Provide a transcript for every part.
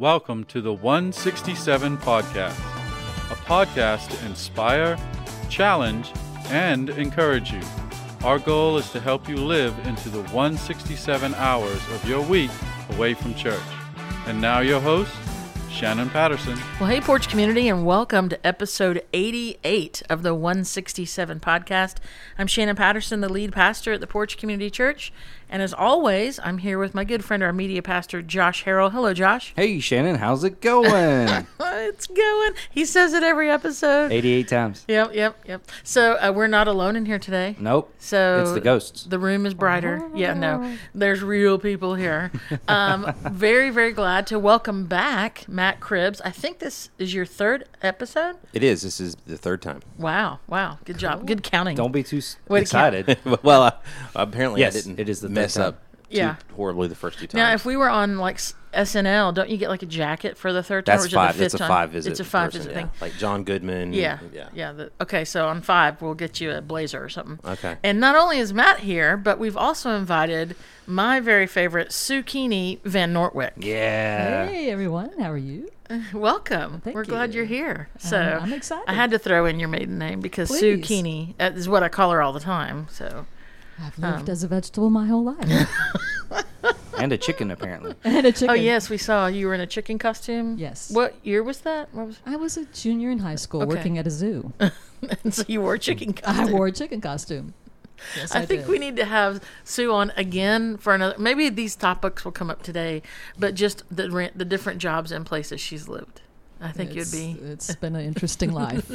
Welcome to the 167 Podcast, a podcast to inspire, challenge, and encourage you. Our goal is to help you live into the 167 hours of your week away from church. And now, your host, Shannon Patterson. Well, hey, Porch Community, and welcome to episode 88 of the 167 podcast. I'm Shannon Patterson, the lead pastor at the Porch Community Church. And as always, I'm here with my good friend, our media pastor, Josh Harrell. Hello, Josh. Hey Shannon, how's it going? it's going. He says it every episode. 88 times. Yep, yep, yep. So uh, we're not alone in here today. Nope. So It's the ghosts. The room is brighter. Yeah, no, there's real people here. Um, very, very glad to welcome back Matt Cribbs. I think this is your third episode. It is. This is the third time. Wow, wow, good job, good counting. Don't be too s- Way to excited. well, uh, apparently Yes, I didn't it is the third mess up too Yeah. horribly the first two times. Now, if we were on like SNL, don't you get like a jacket for the third time? That's or is five. The fifth That's a time? five visit. It's a five person, visit yeah. thing. Like John Goodman. Yeah, Yeah. yeah. the, okay, so on five, we'll get you a blazer or something. Okay. And not only is Matt here, but we've also invited my very favorite Zucchini Van Nortwick. yeah. Hey everyone, how are you? Welcome. Thank We're glad you. you're here. So I'm excited. I had to throw in your maiden name because Please. Zucchini uh, is what I call her all the time. So I've lived as a vegetable my whole life. And a chicken, apparently. and a chicken. Oh yes, we saw you were in a chicken costume. Yes. What year was that? What was? I was a junior in high school Okay. working at a zoo. And so you wore a chicken I wore a chicken costume. Yes, I, I, think did. we need to have Sue on again for another. Maybe these topics will come up today, but just the ra- the different jobs and places she's lived. I think It's- you'd be. It's been an interesting life.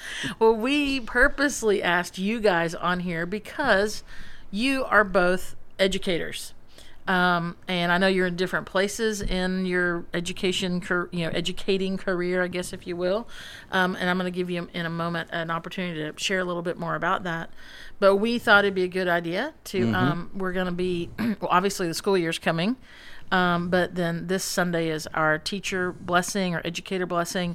Well, we purposely asked you guys on here because you are both educators. Um, and I know you're in different places in your education, you know, educating career, I guess, if you will. Um, and I'm going to give you in a moment an opportunity to share a little bit more about that. But we thought it'd be a good idea to. Um, we're going to be, well, obviously the school year's coming, um, but then this Sunday is our teacher blessing or educator blessing.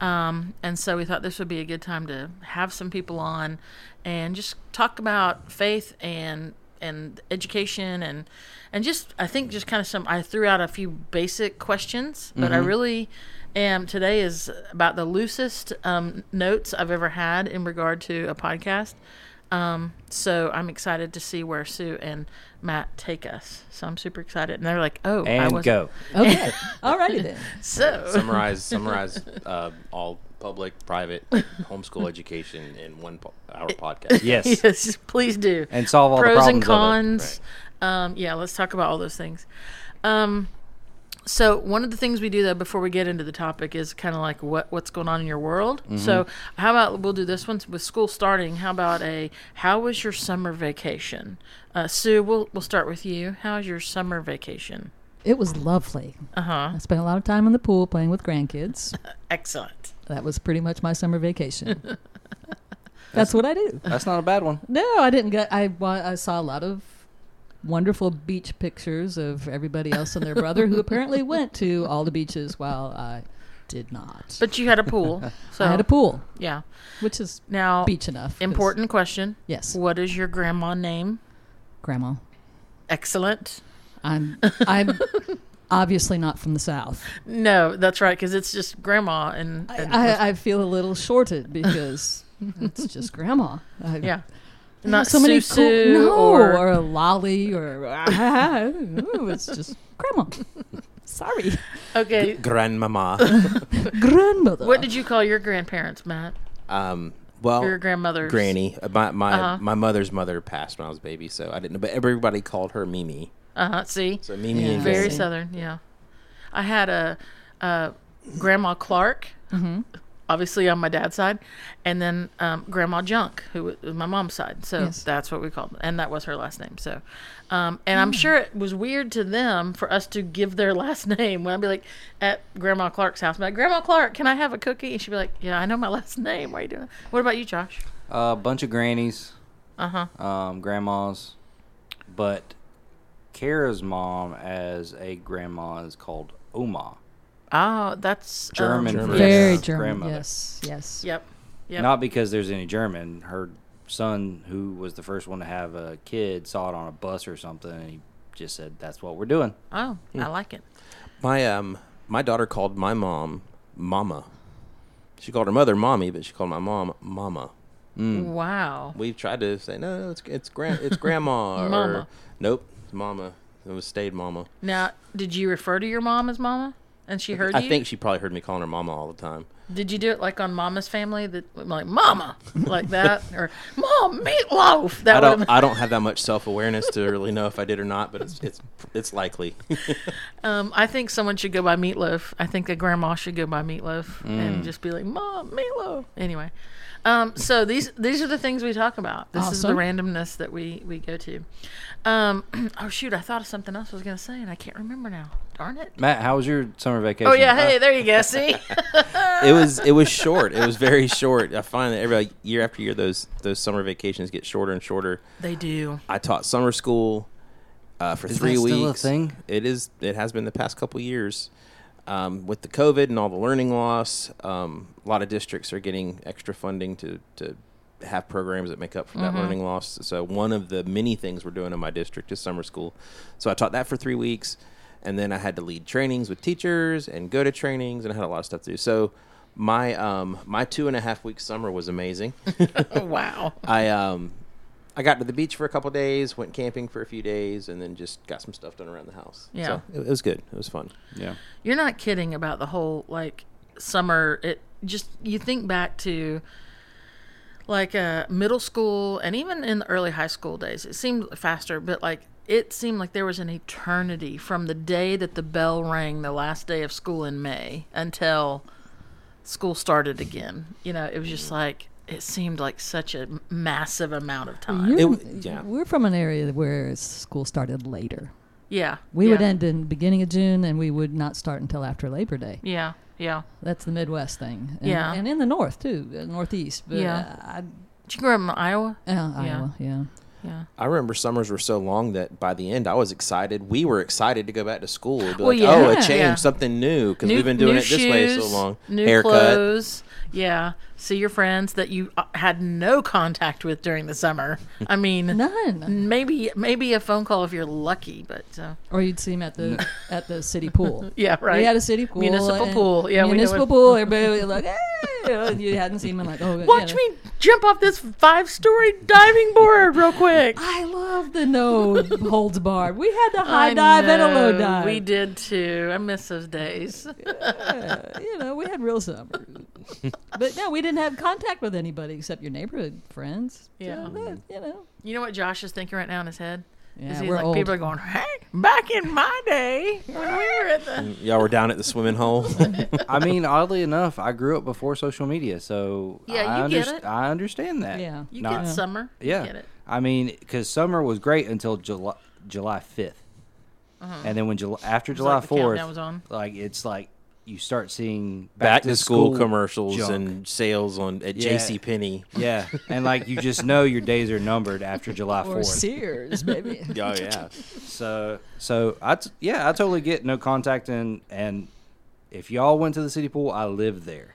Um, and so we thought this would be a good time to have some people on and just talk about faith and and education and and just I think just kind of some I threw out a few basic questions, but I really am today is about the loosest um, notes I've ever had in regard to a podcast. Um, so I'm excited to see where Sue and Matt take us. So I'm super excited, and they're like, "Oh, I And was go. Okay. Alrighty then. So summarize summarize uh, all public, private, homeschool education in one po- hour podcast. Yes. yes, please do. And solve all the pros and problems of it. cons. Um, yeah, let's talk about all those things. Um, so one of the things we do though before we get into the topic is kind of like what what's going on in your world. Mm-hmm. So how about we'll do this one with school starting? How about a how was your summer vacation? Uh, Sue, we'll we'll start with you. How was your summer vacation? It was lovely. Uh huh. I spent a lot of time in the pool playing with grandkids. Excellent. That was pretty much my summer vacation. That's what I do. That's not a bad one. No, I didn't get. I wa- I saw a lot of wonderful beach pictures of everybody else and their brother who apparently went to all the beaches while I did not. But you had a pool. So I had a pool, yeah. which is Now beach enough. important question. Yes, What is your grandma name? Grandma. Excellent. I'm I'm obviously not from the south. No, that's right, because it's just grandma and, I, and I, I feel a little shorted because it's just grandma. I, yeah, I not so many cool, no, or, or, a lolly or Ooh, it's just grandma. Sorry, okay. Grandmama. grandmother. What did you call your grandparents, Matt? um, well, Your grandmother's Granny. Uh, My my, Uh-huh. my mother's mother passed when I was a baby, so I didn't know. But everybody called her Mimi. Uh huh. See, So Mimi Yeah. and very Granny. southern. Yeah, I had a, a grandma Clark, Mm-hmm. Obviously on my dad's side, and then um, grandma Junk, who was my mom's side. So Yes. that's what we called, them. and that was her last name. So, um, and I'm sure it was weird to them for us to give their last name. When I'd be like at Grandma Clark's house, I'm like, Grandma Clark, can I have a cookie? And she'd be like, Yeah, I know my last name. Why are you doing? What about you, Josh? A bunch of grannies, Uh huh. um, grandmas, but Kara's mom as a grandma is called Oma. Oh, that's um, German German. for Very his German. grandmother. Yes, yes. Yep. Yep. Not because there's any German. Her son, who was the first one to have a kid, saw it on a bus or something, and he just said, "That's what we're doing." Oh, I like it. My um my daughter called my mom Mama. She called her mother Mommy, but she called my mom Mama. Wow. We've tried to say no, no it's it's grand it's grandma or nope, Mama. It was stayed Mama. Now, did you refer to your mom as Mama? And she heard I you? think she probably heard me calling her Mama all the time. Did you do it like on Mama's Family? That like Mama, like that, or Mom meatloaf? That I don't I don't have that much self awareness to really know if I did or not, but it's it's it's likely. Um, I think someone should go by meatloaf. I think a grandma should go by meatloaf and just be like, "Mom, meatloaf." Anyway, um, so these these are the things we talk about. This is the randomness that we we go to. Um, oh shoot, I thought of something else I was gonna say and I can't remember now. Darn it. Matt, how was your summer vacation? Oh yeah, hey, there you go. See, it was it was short. It was very short. I find that every like, year after year those those summer vacations get shorter and shorter. they do. I taught summer school uh, for Is three that weeks. still a thing? It is. It has been the past couple years. Um, with the COVID and all the learning loss, um, a lot of districts are getting extra funding to to have programs that make up for that learning loss. So one of the many things we're doing in my district is summer school. So I taught that for three weeks, and then I had to lead trainings with teachers and go to trainings, and I had a lot of stuff to do. So my um, my two and a half week summer was amazing. Wow. I um I got to the beach for a couple days, went camping for a few days, and then just got some stuff done around the house. Yeah. so it, it was good. It was fun. Yeah. You're not kidding about the whole like summer. It just you think back to like uh, middle school and even in the early high school days. It seemed faster, but like it seemed like there was an eternity from the day that the bell rang, the last day of school in May, until school started again. You know, it was just like it seemed like such a massive amount of time. It yeah. We're from an area where school started later. yeah, We yeah, would end in beginning of June, and we would not start until after Labor Day. Yeah, yeah. That's the Midwest thing. And, Yeah. and in the North too, uh, Northeast. But, Yeah. uh, I, Did you grow up in Iowa? uh, Iowa, yeah. Yeah. I remember summers were so long that by the end I was excited. We were excited to go back to school. It'd be Well, like, yeah. oh, a Yeah. change, Yeah. something new, because we've been doing it this way so long. New Haircut. clothes. Yeah. See your friends that you uh, had no contact with during the summer. I mean, None. maybe maybe a phone call if you're lucky, but uh, Or you'd see him at the at the city pool. yeah, right. We had a city pool. Municipal pool. Yeah, municipal pool. Everybody be like, hey, you hadn't seen him like, oh, you Watch know. me jump off this five-story diving board real quick. I love the no holds barred. We had a high I dive and a low dive. We did too. I miss those days. Yeah, you know, we had real summer. but no, we didn't have contact with anybody except your neighborhood friends. So Yeah. that, you know. You know what Josh is thinking right now in his head? Yeah, we're like old. people are going, "Hey, back in my day when we were at the." Y'all were down at the swimming hole. I mean, oddly enough, I grew up before social media, so Yeah, I, you get it. I understand that. Yeah. You Not- get summer. You Yeah, get it. I mean, because summer was great until July July 5th and then when July after July Uh-huh. like fourth, countdown was on. like it's like you start seeing Back to school, commercials junk. and sales on at Yeah. J.C. Penney. yeah, and like you just know your days are numbered after July Or fourth. Sears, baby. Oh yeah. So so I t- yeah I totally get no contact and and if y'all went to the city pool, I lived there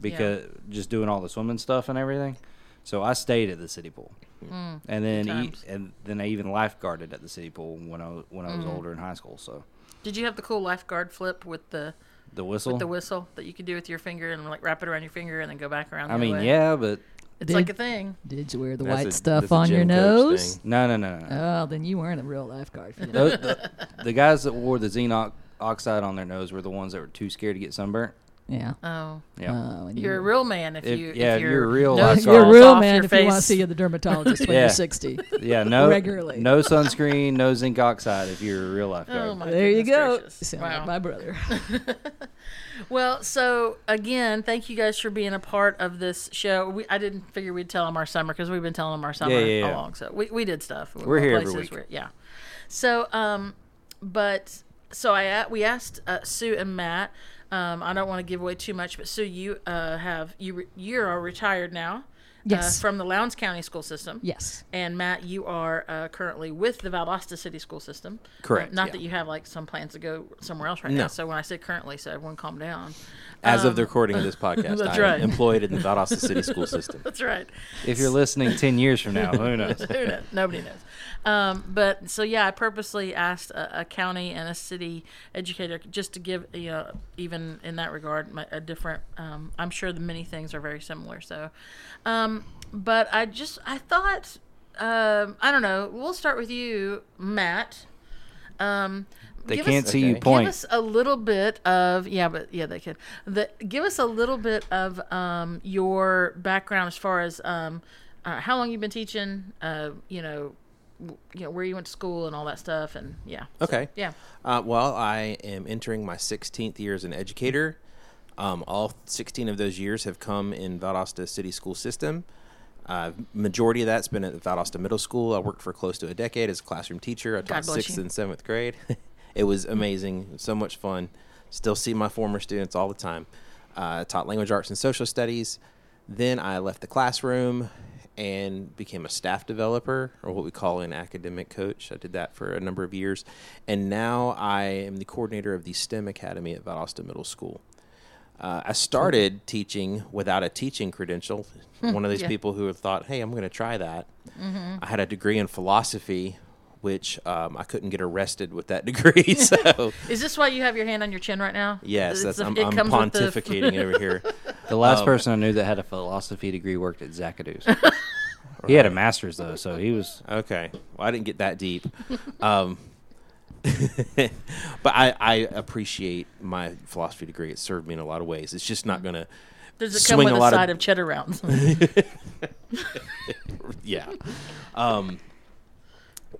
because just doing all the swimming stuff and everything. So I stayed at the city pool, and then e- and then I even lifeguarded at the city pool when I was, when I was Mm. older in high school. So Did you have the cool lifeguard flip with the the whistle. with the whistle that you can do with your finger and like wrap it around your finger and then go back around? The I mean, way? yeah, but it's Did- like a thing. Did you wear the That's white a- stuff on your nose? thing. no, no, no, no. no. Oh, then you weren't a real lifeguard. If you Those, the, the guys that wore the zinc oxide on their nose were the ones that were too scared to get sunburnt. Yeah. Oh, Yeah. And you're a real man if, If- you. yeah, if if your you're a real nose lifeguard. You're a real man your if you want to face. see the dermatologist when Yeah. you're 60. Yeah, no Regularly. no sunscreen, no zinc oxide if you're a real lifeguard. Oh my There you goodness go. gracious. Sound Wow. like my brother. Well, so again, thank you guys for being a part of this show. We, I didn't figure we'd tell them our summer because we've been telling them our summer Yeah, yeah, yeah. along. So we, we did stuff. We We're went here every places week. where- yeah. So, um, but so I we asked uh, Sue and Matt. Um, I don't want to give away too much, but Sue, you uh, have you re- you are retired now. Yes. from the Lowndes County School System. Yes. And Matt, you are uh, currently with the Valdosta City School System. Correct, Uh, not yeah. that you have like some plans to go somewhere else right No. now. So when I say currently, so everyone calm down. As of the recording of this podcast, Um, That's I right. am employed in the Valdosta City School System. That's right. If you're listening 10 years from now, who knows? Who knows? Nobody knows. Um, but so yeah, I purposely asked a, a county and a city educator just to give you know even in that regard my, a different. Um, I'm sure the many things are very similar. So, um, but I just I thought um, I don't know. We'll start with you, Matt. Um, They give can't us, see you point. Give us a little bit of yeah, but yeah, they could. The, give us a little bit of um, your background as far as um, uh, how long you've been teaching. Uh, you know, w- you know where you went to school and all that stuff, and yeah. So, Okay. yeah. Uh, well, I am entering my 16th year as an educator. Um, all 16 of those years have come in Valdosta City School System. Uh, majority of that's been at Valdosta Middle School. I worked for close to a decade as a classroom teacher. I taught sixth you. and seventh grade. it was amazing, so much fun. Still see my former students all the time. Uh, I taught language arts and social studies. Then I left the classroom and became a staff developer, or what we call an academic coach. I did that for a number of years, and now I am the coordinator of the STEM Academy at Valdosta Middle School. Uh, I started teaching without a teaching credential. One of these Yeah. people who had thought, "Hey, I'm going to try that." I had a degree in philosophy, which um, I couldn't get arrested with that degree. so Is this why you have your hand on your chin right now? yes, that's a- I'm, it I'm comes with the- pontificating over here. The last Um, person I knew that had a philosophy degree worked at Zacadoo's. He had a master's, though, so he was. Okay. Well, I didn't get that deep. Um, but I, I appreciate my philosophy degree. It served me in a lot of ways. It's just not going to, Does it come swing with a a lot of- side of, cheddar rounds? yeah. Um,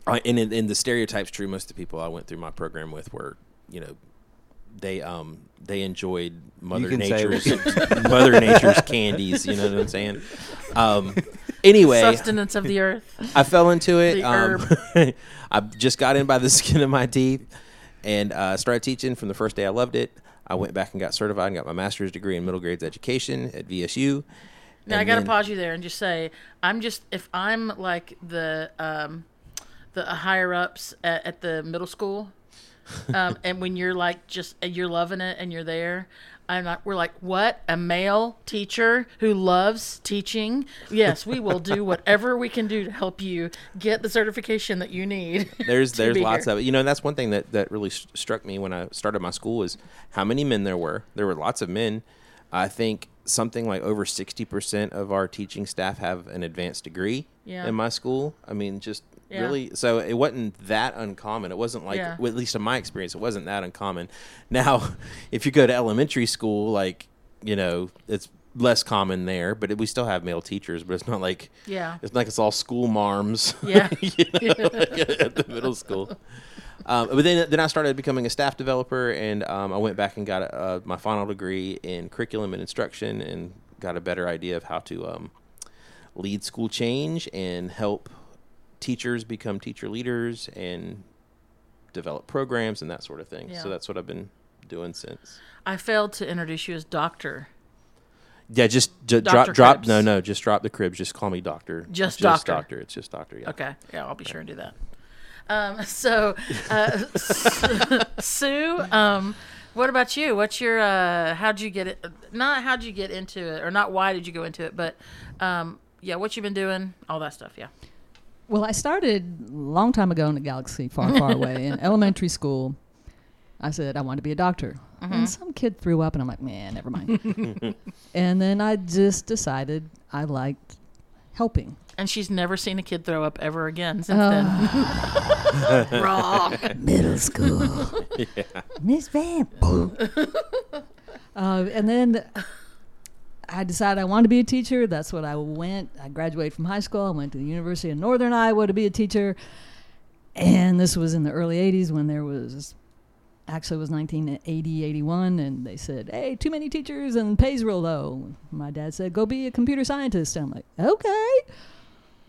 I, and, in- and the stereotype's true. Most of the people I went through my program with were, you know, they um they enjoyed Mother Nature's Mother Nature's candies. You know what I'm saying? Um, anyway, Sustenance of the earth. I fell into it. The Um, I just got in by the skin of my teeth and uh, started teaching from the first day I loved it. I went back and got certified and got my master's degree in middle grades education at VSU. Now I got to then- pause you there and just say I'm just if I'm like the um, the higher ups at, at the middle school, um, and when you're like just you're loving it and you're there. I'm not. We're like, what? A male teacher who loves teaching? Yes, we will do whatever we can do to help you get the certification that you need. There's there's lots here. of it. You know, and that's one thing that that really st- struck me when I started my school is how many men there were. There were lots of men. I think something like over 60% of our teaching staff have an advanced degree Yeah. in my school. I mean, just Yeah. really so it wasn't that uncommon. It wasn't like Yeah. well, at least in my experience it wasn't that uncommon. Now, if you go to elementary school like, you know, it's less common there, but we still have male teachers, but it's not like Yeah. it's not like it's all school marms Yeah. you know, at the middle school. Um, but then, then I started becoming a staff developer, and um, I went back and got uh, my final degree in curriculum and instruction, and got a better idea of how to um, lead school change and help teachers become teacher leaders and develop programs and that sort of thing. Yeah. So that's what I've been doing since. I failed to introduce you as doctor. Yeah, just drop, drop. No, no, just drop the Cribbs. Just call me doctor. Just just doctor. doctor. It's just doctor. Yeah. Okay. Yeah, I'll be sure and do that. Um, so, uh, Sue, um, what about you? What's your, uh, how'd you get it? Not how'd you get into it, or not why did you go into it, but, um, yeah, what you've been doing, all that stuff. Yeah. Well, I started a long time ago in a galaxy far, far away in elementary school. I said I wanted to be a doctor. And some kid threw up, and I'm like, man, never mind. and then I just decided I liked helping. And she's never seen a kid throw up ever again since then. Wrong. Middle school. Miss Van. uh, and then I decided I wanted to be a teacher. That's what I went. I graduated from high school. I went to the University of Northern Iowa to be a teacher. And this was in the early 80s when there was actually it was 1980 81 and they said hey too many teachers and pays real low my dad said go be a computer scientist and i'm like okay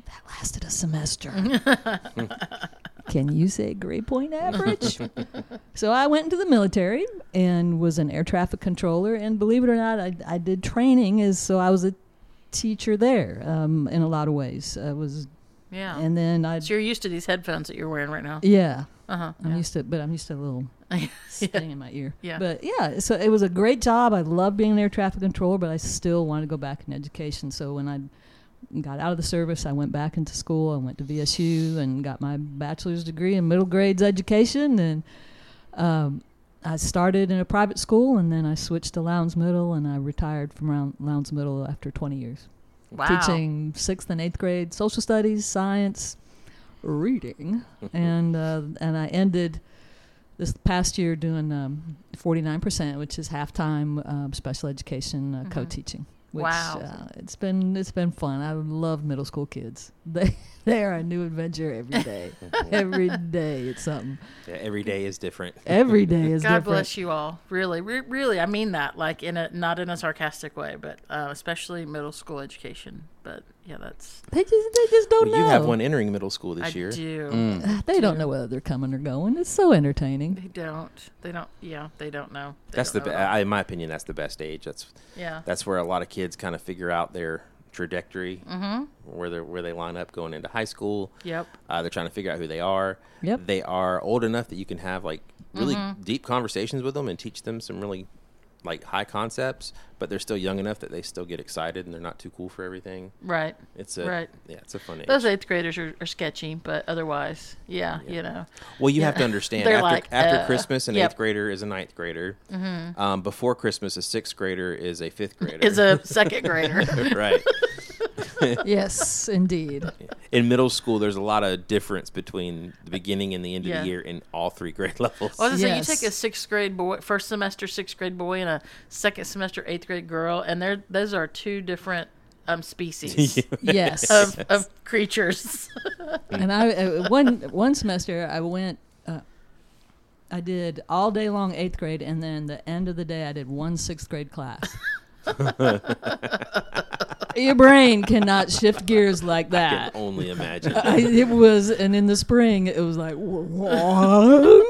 that lasted a semester can you say grade point average so i went into the military and was an air traffic controller and believe it or not i, I did training as so i was a teacher there um, in a lot of ways. I was, Yeah. and then I, so you're used to these headphones that you're wearing right now. yeah, Uh huh. I'm used to, but I'm used to a little sting in my ear. Yeah. But yeah, so it was a great job. I loved being an air traffic controller, but I still wanted to go back in education. So when I got out of the service, I went back into school. I went to VSU and got my bachelor's degree in middle grades education. And um, I started in a private school, and then I switched to Lowndes Middle, and I retired from Lowndes Middle after 20 years, Wow. teaching sixth and eighth grade social studies, science, reading, and uh, and I ended this past year doing um, 49%, which is half-time um, special education uh, Mhm. co-teaching. Which, Wow. Uh, it's been it's been fun. I love middle school kids. They they are a new adventure every day. every day it's something. Yeah, every day is different. Every day is different. God different. bless you all. Really, re- really, I mean that. Like in a not in a sarcastic way, but uh, especially middle school education. But yeah, that's They just they just don't Well, know. you have one entering middle school this I year. do. Mm. They don't know whether they're coming or going. It's so entertaining. They don't. They don't. Yeah, they don't know. They That's the, don't be- know at. I, in my opinion, that's the best age. That's yeah. that's where a lot of kids kind of figure out their trajectory, Mm-hmm. where they where they line up going into high school. Yep. Uh, they're trying to figure out who they are. Yep. They are old enough that you can have like really Mm-hmm. deep conversations with them and teach them some really like high concepts, but they're still young enough that they still get excited and they're not too cool for everything. Right. It's a Right. yeah, it's a funny. Those eighth graders are, are sketchy, but otherwise, yeah, Yeah. you know. Well, you Yeah. have to understand after, like, after uh, Christmas, an yep. eighth grader is a ninth grader. Mm-hmm. Um, before Christmas, a sixth grader is a fifth grader. Is a second grader. right. yes, indeed. In middle school, there's a lot of difference between the beginning and the end of Yeah. the year in all three grade levels. Well, I was Yes. say you take a sixth grade boy, first semester sixth grade boy, and a second semester eighth grade girl, and they're those are two different um, species Yes. of, of creatures. and I uh, one one semester I went. Uh, I did all day long eighth grade, and then the end of the day I did one sixth grade class. Your brain cannot shift gears like I that. can only imagine. I, it was, and in the spring it was like what?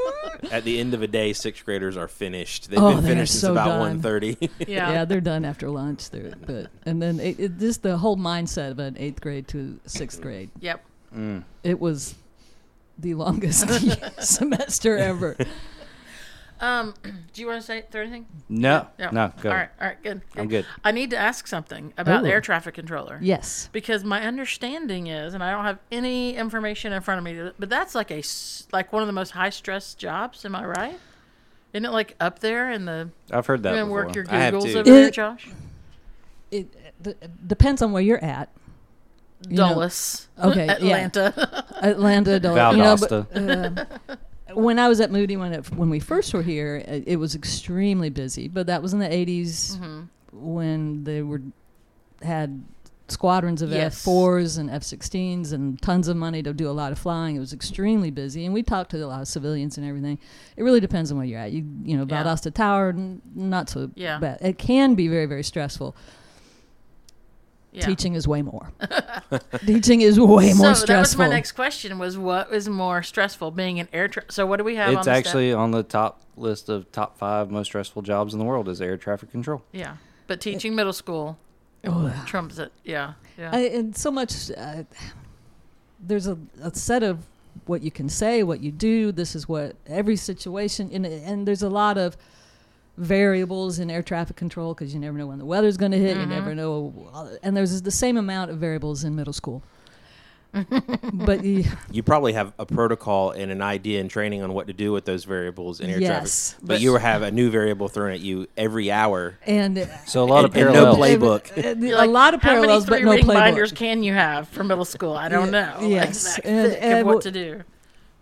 At the end of a day, sixth graders are finished. They've Oh, been they're finished since so about one thirty. yeah. yeah, they're done after lunch. They're, but and then it, it, just the whole mindset of an eighth grade to sixth grade. Yep. Mm. It was the longest semester ever. Um, do you want to say throw anything? No, Yeah. no, go. All right. All right. Good. I'm good. I need to ask something about the Oh. air traffic controller. Yes. Because my understanding is, and I don't have any information in front of me, but that's like a like one of the most high stress jobs. Am I right? Isn't it like up there in the? I've heard that You're gonna work your I Googles too. over there, Josh. It, d- depends on where you're at. You know- Dulles. Okay, yeah. Atlanta. Atlanta, Dulles, you know, but, Valdosta. uh, when I was at Moody, when it, when we first were here, it, it was extremely busy. But that was in the 80s Mm-hmm. when they were had squadrons of Yes. F4s and F16s and tons of money to do a lot of flying. It was extremely busy, and we talked to a lot of civilians and everything. It really depends on where you're at. You you know, Yeah. Valdosta Tower, n- not so Yeah. bad. It can be very very stressful. Yeah. Teaching is way more. Teaching is way more so stressful. that was my next question: was what is more stressful, being an air? Tra- so what do we have? It's on the staff? actually on the top list of top five most stressful jobs in the world is air traffic control. yeah, but teaching middle school Oh, trumps it. Yeah, yeah. I, and so much uh, there's a, a set of what you can say what you do this is what every situation and, and there's a lot of variables in air traffic control because you never know when the weather's going to hit you never know and there's the same amount of variables in middle school but you, You probably have a protocol and an idea and training on what to do with those variables in air Yes, traffic. But, but- you have a new variable thrown at you every hour. and So a lot of And- and no parallels. play- playbook. uh, You're a lot of how parallels many but no three-ring playbook binders can you have for middle school? I don't Yeah, know. yes, like, and- thick and what what- to do.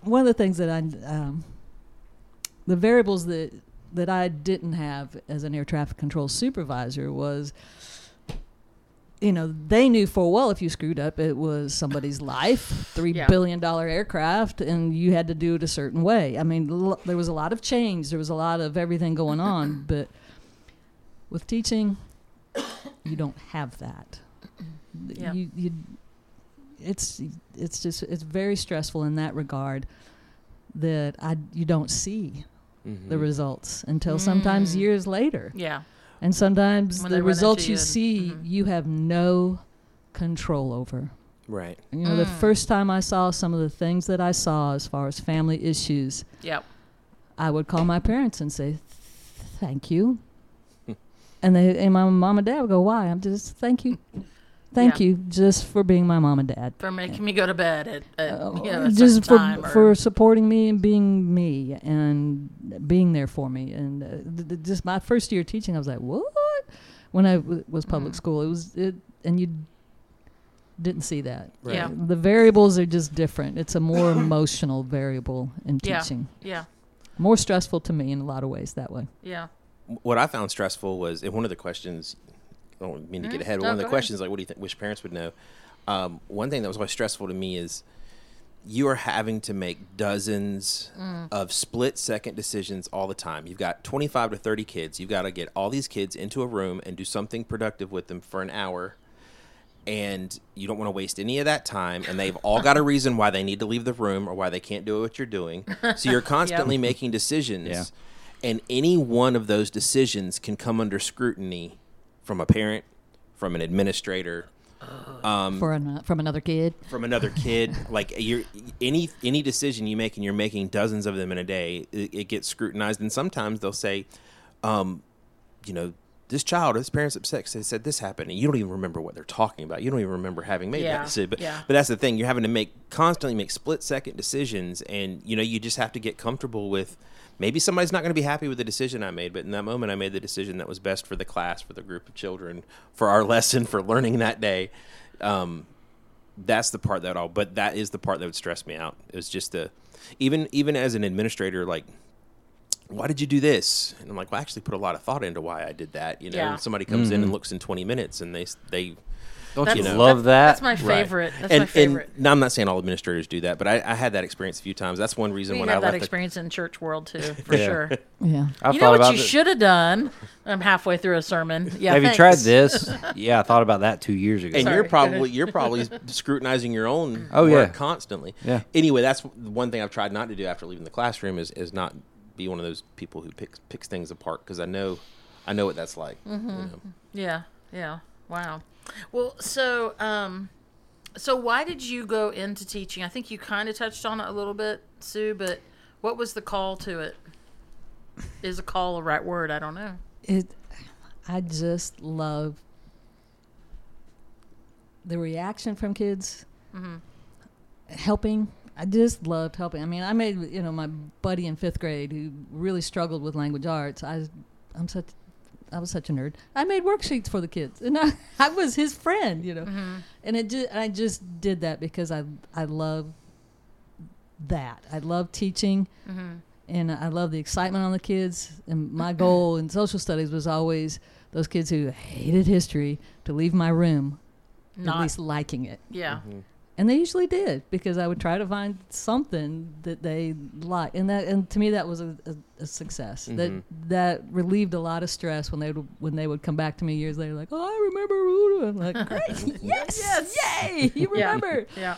one of the things that I um, the variables that that I didn't have as an air traffic control supervisor was you know they knew full well if you screwed up it was somebody's life three Yeah. billion dollar aircraft and you had to do it a certain way I mean l- there was a lot of change there was a lot of everything going on but with teaching you don't have that Yeah. you, you it's it's just it's very stressful in that regard that I you don't see Mhm. the results until sometimes Mm. years later. Yeah. And sometimes When the results you you and- see, you have no control over. Right. You know, the Mm. first time I saw some of the things that I saw as far as family issues, Yep. I would call my parents and say, "Thank you," and they and my mom and dad would go, "Why?" I'm just thank you, thank Yeah. you, just for being my mom and dad, For making me go to bed at, at Uh, you know, a just for time. For supporting me and being me and being there for me. And uh, th- th- just my first year teaching, I was like, "What?" When I w- was public Mm. school, it was it, and you didn't see that. Right. Yeah. The variables are just different. It's a more emotional variable in Yeah. teaching. yeah. More stressful to me in a lot of ways that way. Yeah. What I found stressful was, and one of the questions, I don't mean to get Mhm. ahead, but No, one of the go ahead. questions, like, what do you think, wish parents would know? Um, one thing that was always stressful to me is you are having to make dozens Mm. of split second decisions all the time. You've got 25 to 30 kids. You've got to get all these kids into a room and do something productive with them for an hour. And you don't want to waste any of that time. And they've all got a reason why they need to leave the room or why they can't do what you're doing. So you're constantly making decisions. Yeah. And any one of those decisions can come under scrutiny from a parent, from an administrator, um, For an, from another kid. from another kid. like you're any any decision you make, and you're making dozens of them in a day, it, it gets scrutinized. And sometimes they'll say, um, you know, this child, his parents upset. they said this happened, and you don't even remember what they're talking about. You don't even remember having made Yeah, that decision. But yeah. but that's the thing. You're having to make constantly make split second decisions, and you know you just have to get comfortable with. Maybe somebody's not going to be happy with the decision I made, but in that moment, I made the decision that was best for the class, for the group of children, for our lesson, for learning that day. Um, that's the part that all but that is the part that would stress me out it was just the even even as an administrator like why did you do this and i'm like well i actually put a lot of thought into why i did that you know Yeah. somebody comes in and looks in 20 minutes and they they Don't That's, you know. love that? That's my Right. favorite. That's and, my favorite. and now i'm not saying all administrators do that but i, I had that experience a few times that's one reason we when have i that left the, experience in church world too, for Yeah. sure. Yeah. I've you know what about you should have done? I'm halfway through a sermon. Yeah. Have you tried this? yeah, I thought about that two years ago. and Sorry, you're probably you're probably scrutinizing your own Oh, work yeah. constantly Yeah. anyway that's one thing i've tried not to do after leaving the classroom is, is not be one of those people who picks picks things apart because i know i know what that's like Mm-hmm. you know. Yeah, yeah. Wow. Well, so um so why did you go into teaching? I think you kind of touched on it a little bit, Sue, but what was the call to it? Is a call a right word? I don't know. It, I just love the reaction from kids. Helping. I just loved helping. I mean, I made you know my buddy in fifth grade who really struggled with language arts. I, I'm such, I was such a nerd. I made worksheets for the kids, and I, I was his friend, you know. Mm-hmm. And it just, I just did that because I, I love that. I love teaching mm-hmm. and I love the excitement on the kids. And my goal in social studies was always those kids who hated history to leave my room at Not least liking it. yeah. Mm-hmm. And they usually did because I would try to find something that they liked, and that and to me that was a, a, a success. That that relieved a lot of stress when they would when they would come back to me years later, like, "Oh, I remember Ruda." I'm like, "Great, yes, yes, yay, you remember." Yeah.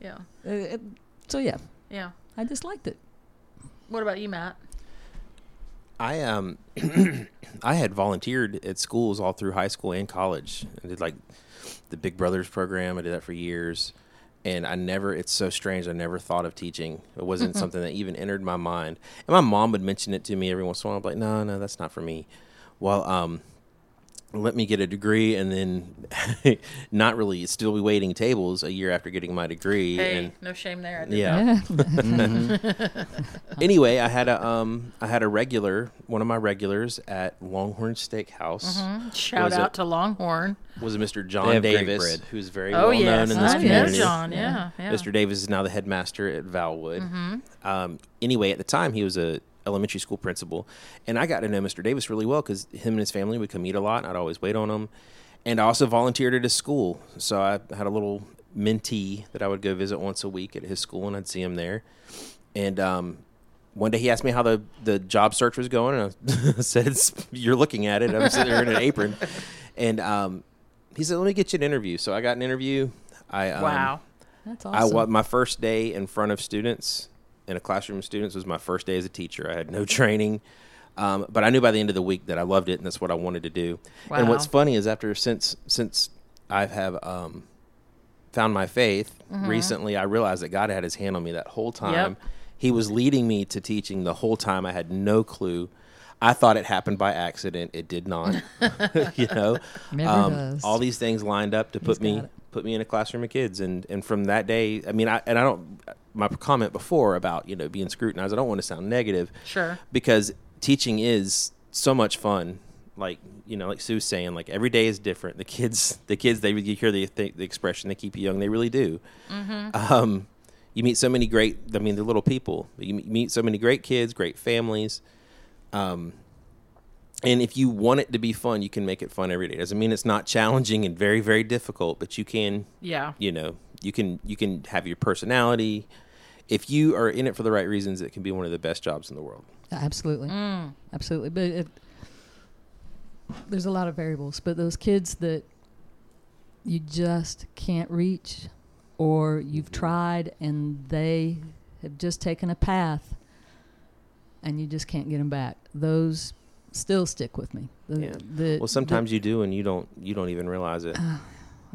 Yeah. Uh, it- so yeah, Yeah. I just liked it. What about you, Matt? I um I had volunteered at schools all through high school and college. I did like the Big Brothers program. I did that for years. And I never it's so strange, I never thought of teaching. It wasn't something that even entered my mind. And my mom would mention it to me every once in a while. I'm like, no, no, that's not for me. Well, um let me get a degree and then not really still be waiting tables a year after getting my degree Hey, and no shame there. I did Yeah. that. Yeah. anyway, I had a um I had a regular one of my regulars at Longhorn Steakhouse Shout Was it- out to Longhorn. was a Mr. John Davis, who's very Oh well yes, known in this Oh, I community. yes. John. Yeah, yeah. Mr. Davis is now the headmaster at Valwood. Mm-hmm. Um, anyway, at the time he was a elementary school principal, and I got to know Mr. Davis really well because him and his family would come eat a lot. And I'd always wait on him, and I also volunteered at his school, so I had a little mentee that I would go visit once a week at his school, and I'd see him there. And um, one day he asked me how the, the job search was going, and I said, "You're looking at it." I'm sitting there in an apron, and um, he said, "Let me get you an interview." So I got an interview. I um, wow. That's I awesome. wa- my first day in front of students in a classroom of students was my first day as a teacher. I had no training. Um, but I knew by the end of the week that I loved it and that's what I wanted to do. And what's funny is after since since I have um, found my faith recently, I realized that God had His hand on me that whole time. He was leading me to teaching the whole time. I had no clue. I thought it happened by accident. It did not. you know, does. all these things lined up to put me. Put me in a classroom of kids, and and from that day, I mean, I and I don't. My comment before about you know being scrutinized, I don't want to sound negative Sure. because teaching is so much fun. Like you know, like Sue's saying, like every day is different. The kids, the kids, they you hear the the, the expression, they keep you young. They really do. Um, you meet so many great. I mean, they're little people. You meet- meet so many great kids, great families. Um, and if you want it to be fun, you can make it fun every day. Doesn't mean it's not challenging and very, very difficult, but you can Yeah. you know you can you can have your personality if you are in it for the right reasons it can be one of the best jobs in the world Absolutely, Mm. absolutely. But it, there's a lot of variables. But those kids that you just can't reach, or you've tried and they have just taken a path, and you just can't get them back. Those still stick with me. The, Yeah. the- well sometimes you do and you don't you don't even realize it the-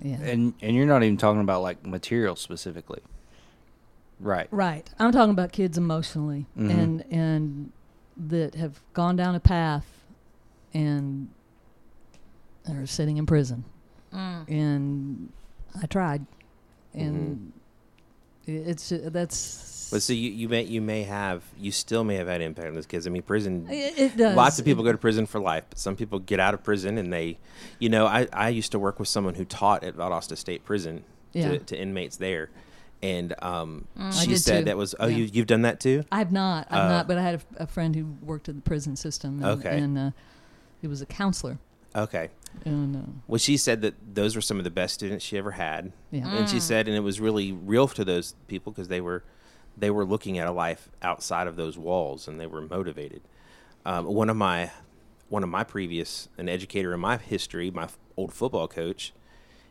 yeah. And and you're not even talking about like material specifically. Right. Right. I'm talking about kids emotionally Mhm. and and that have gone down a path and are sitting in prison. Mm. And I tried, and it- it's that's but see you, you may you may have you still may have had impact on those kids i mean prison it, it does. lots of people go to prison for life but some people get out of prison and they you know i, I used to work with someone who taught at valdosta state prison Yeah. to, to inmates there and um, I she said too. that was oh Yeah. you, you've done that too I've not. I've Uh, not. But I had a, a friend who worked in the prison system. And, Okay. And uh, he was a counselor. okay And uh, Well, she said that those were some of the best students she ever had, yeah. and she said, and it was really real to those people because they were they were looking at a life outside of those walls, and they were motivated. Um, one of my one of my previous an educator in my history, my f- old football coach,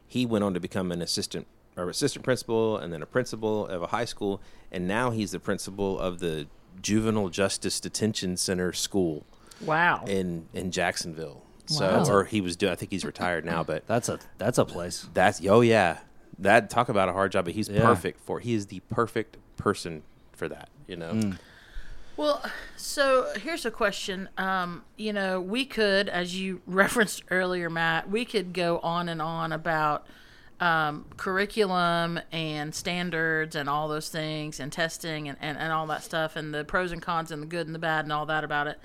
he went on to become an assistant or assistant principal, and then a principal of a high school, and now he's the principal of the juvenile justice detention center school Wow. in in Jacksonville. So, Wow. or he was doing. I think he's retired now, but That's a that's a place. that's oh yeah, that talk about a hard job, but he's Yeah. perfect for. He is the perfect person for that. You know. Mm. Well, so here's a question. Um, you know, we could, as you referenced earlier, Matt, we could go on and on about um, curriculum and standards and all those things and testing and, and, and all that stuff and the pros and cons and the good and the bad and all that about it.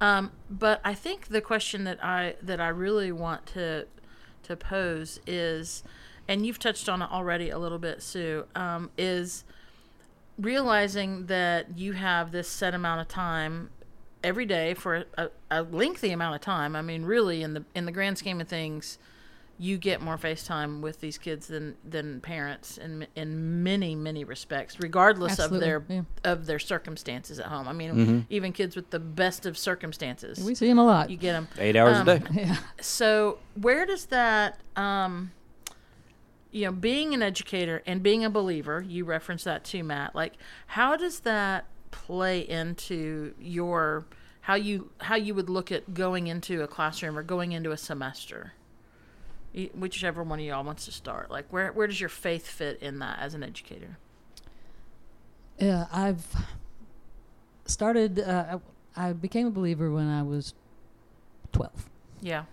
Um, but I think the question that I that I really want to to pose is, and you've touched on it already a little bit, Sue, um, is realizing that you have this set amount of time every day for a, a lengthy amount of time. I mean, really, in the in the grand scheme of things, you get more face time with these kids than than parents in in many many respects, regardless Absolutely, of their yeah. of their circumstances at home. I mean, even kids with the best of circumstances, we see them a lot. you get them. Eight hours Um, a day. yeah. So where does that, um, you know, being an educator and being a believer, you referenced that too, Matt. Like, how does that play into your how you how you would look at going into a classroom or going into a semester? Whichever one of y'all wants to start. Like, where where does your faith fit in that as an educator? Yeah, I've started. Uh, I I became a believer when I was twelve. Yeah.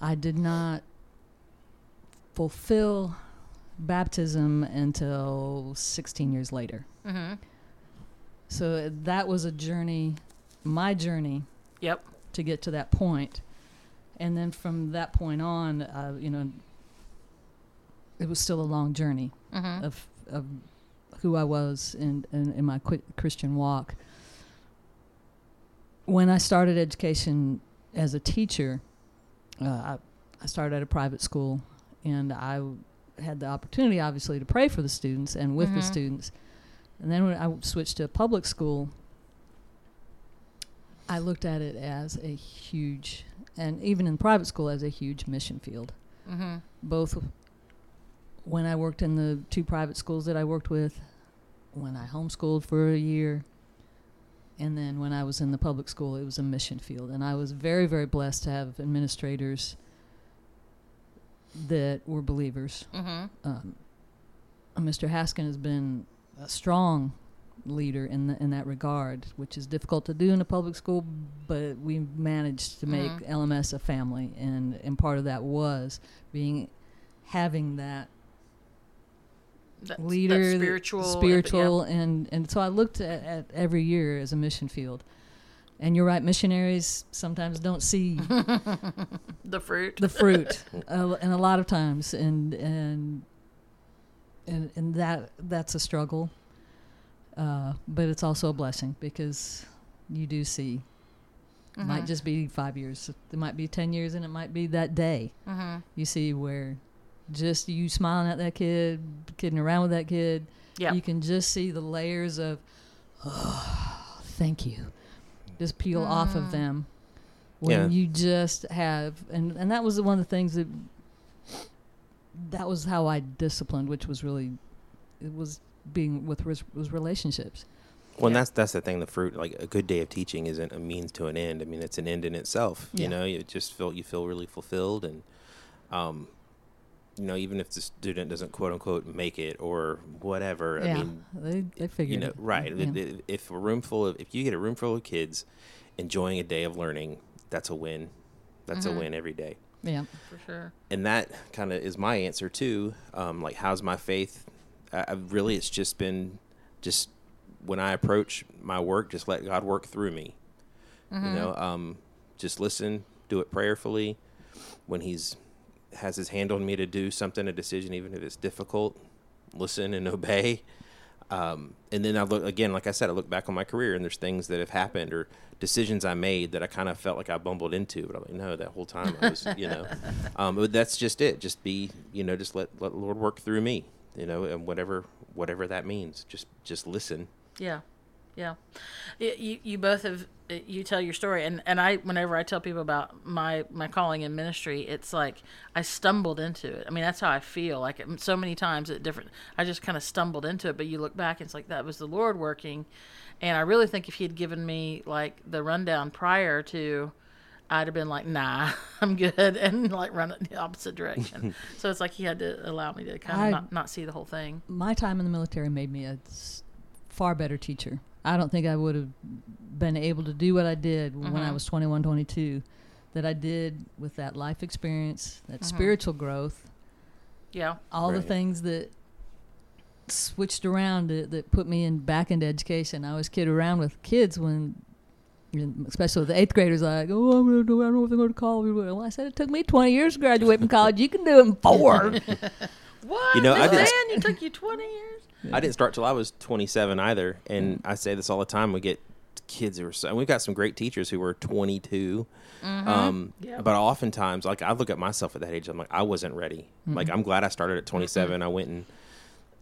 I did not fulfill baptism until 16 years later. Mm-hmm. So that was a journey, my journey Yep. to get to that point. And then from that point on, uh, you know, it was still a long journey Mm-hmm. of, of who I was in, in, in my qui- Christian walk. When I started education as a teacher, uh, I, I started at a private school, and I had the opportunity, obviously, to pray for the students and with the Mhm. students. And then when I switched to a public school, I looked at it as a huge, and even in private school, as a huge mission field Mm-hmm. both when I worked in the two private schools that I worked with, when I homeschooled for a year, and then when I was in the public school, it was a mission field, and I was very very blessed to have administrators that were believers. Mm-hmm. Um, Mr. Haskin has been a strong leader in the, in that regard, which is difficult to do in a public school, but we managed to make Mhm. LMS a family, and and part of that was being having that That, leader, that spiritual, spiritual, and and so I looked at, at every year as a mission field. And you're right, missionaries sometimes don't see the fruit. the fruit, uh, and a lot of times, and and and and that that's a struggle, uh, but it's also a blessing because you do see. It Mhm. might just be five years. It might be ten years, and it might be that day. Mhm. You see where just you smiling at that kid, kidding around with that kid. Yeah. You can just see the layers of, oh, thank you, just peel off Mm. of them when Yeah. you just have, and and that was one of the things that that was how I disciplined, which was really, it was being with was, was relationships. Well, and Yeah. that's that's the thing. The fruit, like a good day of teaching, isn't a means to an end. I mean, it's an end in itself. Yeah. You know, you just feel you feel really fulfilled, and um, you know, even if the student doesn't quote unquote make it or whatever. yeah, I mean, they they figured you know, it. right? Yeah. If- If, if a room full of if you get a room full of kids enjoying a day of learning, that's a win. That's Mhm. a win every day yeah. for sure. and that kind of is my answer too. Um, like, how's my faith? I, I really, it's just been just when I approach my work, just let God work through me. Mm-hmm. You know, um, just listen, do it prayerfully. When He's has His hand on me to do something, a decision, even if it's difficult, listen and obey. Um, and then I look again, like I said, I look back on my career, and there's things that have happened or decisions I made that I kind of felt like I bumbled into, but I'm like, no, that whole time I was, you know, um, but that's just it. Just be, you know, just let let the Lord work through me, you know, and whatever whatever that means. Just just listen. Yeah, yeah. You you both have uh, you tell your story, and and I whenever I tell people about my my calling in ministry, it's like I stumbled into it. I mean, that's how I feel. Like it- so many times at different, I just kind of stumbled into it. But you look back, and it's like that was the Lord working, and I really think if He had given me like the rundown prior to. I'd have been like, nah, I'm good, and like run it in the opposite direction. so it's like he had to allow me to kind of I- not, not see the whole thing. my time in the military made me a far better teacher. I don't think I would have been able to do what I did when I Mhm. was 21, 22 that I did with that life experience, that Mhm. spiritual growth, Yeah, all the things that switched around that, that put me in back into education. I was kid around with kids when especially with the eighth graders like, oh, I'm gonna do, I don't know if they're going to college. Well, I said it took me 20 years to graduate from college. You can do it in four. what? You know, I Miss didn't- Ann, you took you 20 years. I didn't start till I was 27 either, and I say this all the time. We get kids who are so, and we've got some great teachers who were 22. Mm-hmm. Um, Yep. But oftentimes, like I look at myself at that age, I'm like, I wasn't ready. Mm-hmm. Like I'm glad I started at mm-hmm. 27. I went and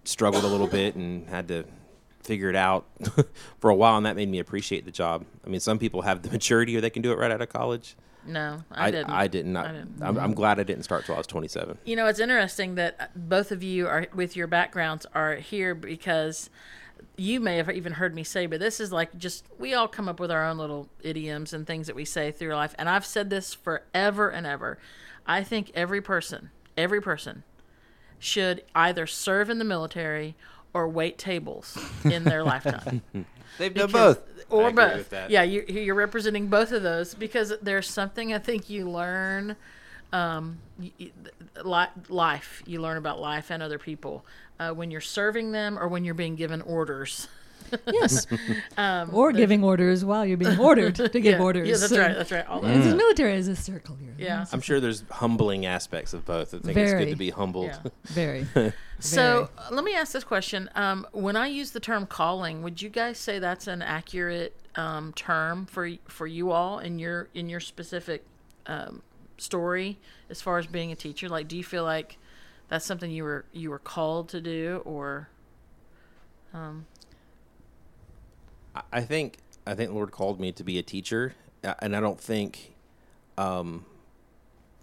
struggled a little bit and had to figure it out for a while, and that made me appreciate the job. I mean, some people have the maturity or they can do it right out of college. No, I, I, didn't. I did not. I didn't. I'm, I'm glad I didn't start till I was 27. You know, it's interesting that both of you are with your backgrounds are here because you may have even heard me say, but this is like just we all come up with our own little idioms and things that we say through life. And I've said this forever and ever. I think every person, every person should either serve in the military or wait tables in their lifetime. They've done Because- both. or I agree both. with that. Yeah, you, you're representing both of those because there's something I think you learn, um, y- y- li- life. You learn about life and other people uh, when you're serving them or when you're being given orders. Yes. Um, or giving orders while you're being ordered to give yeah, orders. Yeah, that's So- right. That's right. All And that. the military is a circle here. Yeah. I'm sure there's humbling aspects of both. I think it's good to be humbled. Yeah. Very. So uh, let me ask this question: um, When I use the term calling, would you guys say that's an accurate um, term for for you all in your in your specific um, story as far as being a teacher? Like, do you feel like that's something you were you were called to do, or um, I- I think I think the Lord called me to be a teacher, uh, and I don't think, um,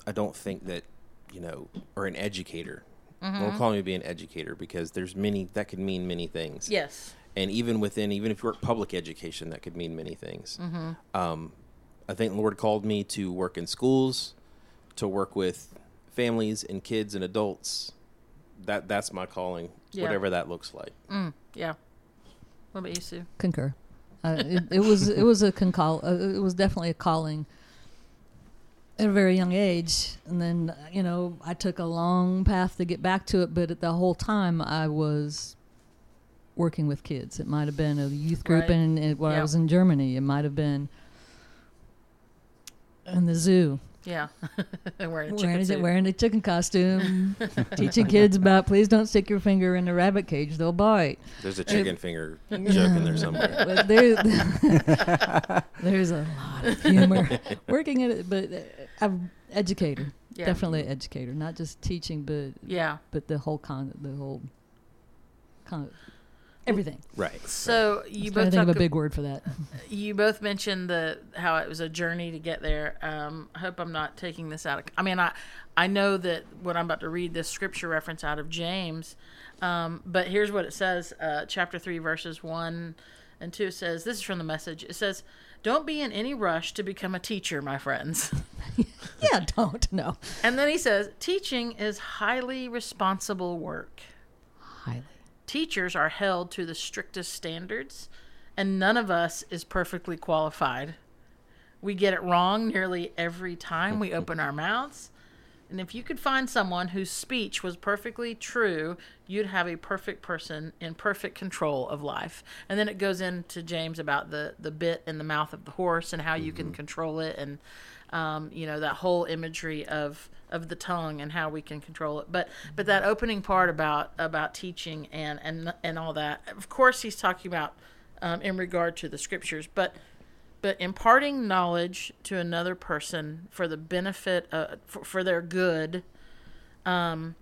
I don't think that you know, or an educator. Mm-hmm. Lord called me to be an educator because there's many that could mean many things. yes, and even within even if you work public education, that could mean many things. Um, I think the Lord called me to work in schools, to work with families and kids and adults. That that's my calling, Yeah. whatever that looks like. Yeah. What about you, Sue? Concur. Uh, it, it was it was a concall. Uh, it was definitely a calling at a very young age, and then you know I took a long path to get back to it. But at the whole time, I was working with kids. It might have been a youth group Right. in, in when Yeah. I was in Germany. It might have been in the zoo. Yeah. wearing a chicken Wearing a, suit. wearing a chicken costume, teaching kids about please don't stick your finger in the rabbit cage; they'll bite. There's a chicken finger joke in there somewhere. But there, there's a lot of humor working at it. But uh, I'm educator, Yeah. definitely educator, not just teaching, but Yeah. but the whole con, the whole con, everything. Right. So I you was both to think of talk a big word for that. you both mentioned the how it was a journey to get there. Um, I hope I'm not taking this out of. I mean, I I know that what I'm about to read this scripture reference out of James, um, but here's what it says, uh, chapter three, verses one and two. Says this is from the message. It says, "Don't be in any rush to become a teacher, my friends." yeah, don't no. and then he says, "Teaching is highly responsible work." Highly. Teachers are held to the strictest standards, and none of us is perfectly qualified. We get it wrong nearly every time we open our mouths. And if you could find someone whose speech was perfectly true, you'd have a perfect person in perfect control of life. And then it goes into James about the, the bit in the mouth of the horse and how you can mm-hmm. control it and um, you know that whole imagery of of the tongue and how we can control it. But but that opening part about about teaching and and and all that. Of course, he's talking about um, in regard to the scriptures, but but imparting knowledge to another person for the benefit uh, for, for their good. Um,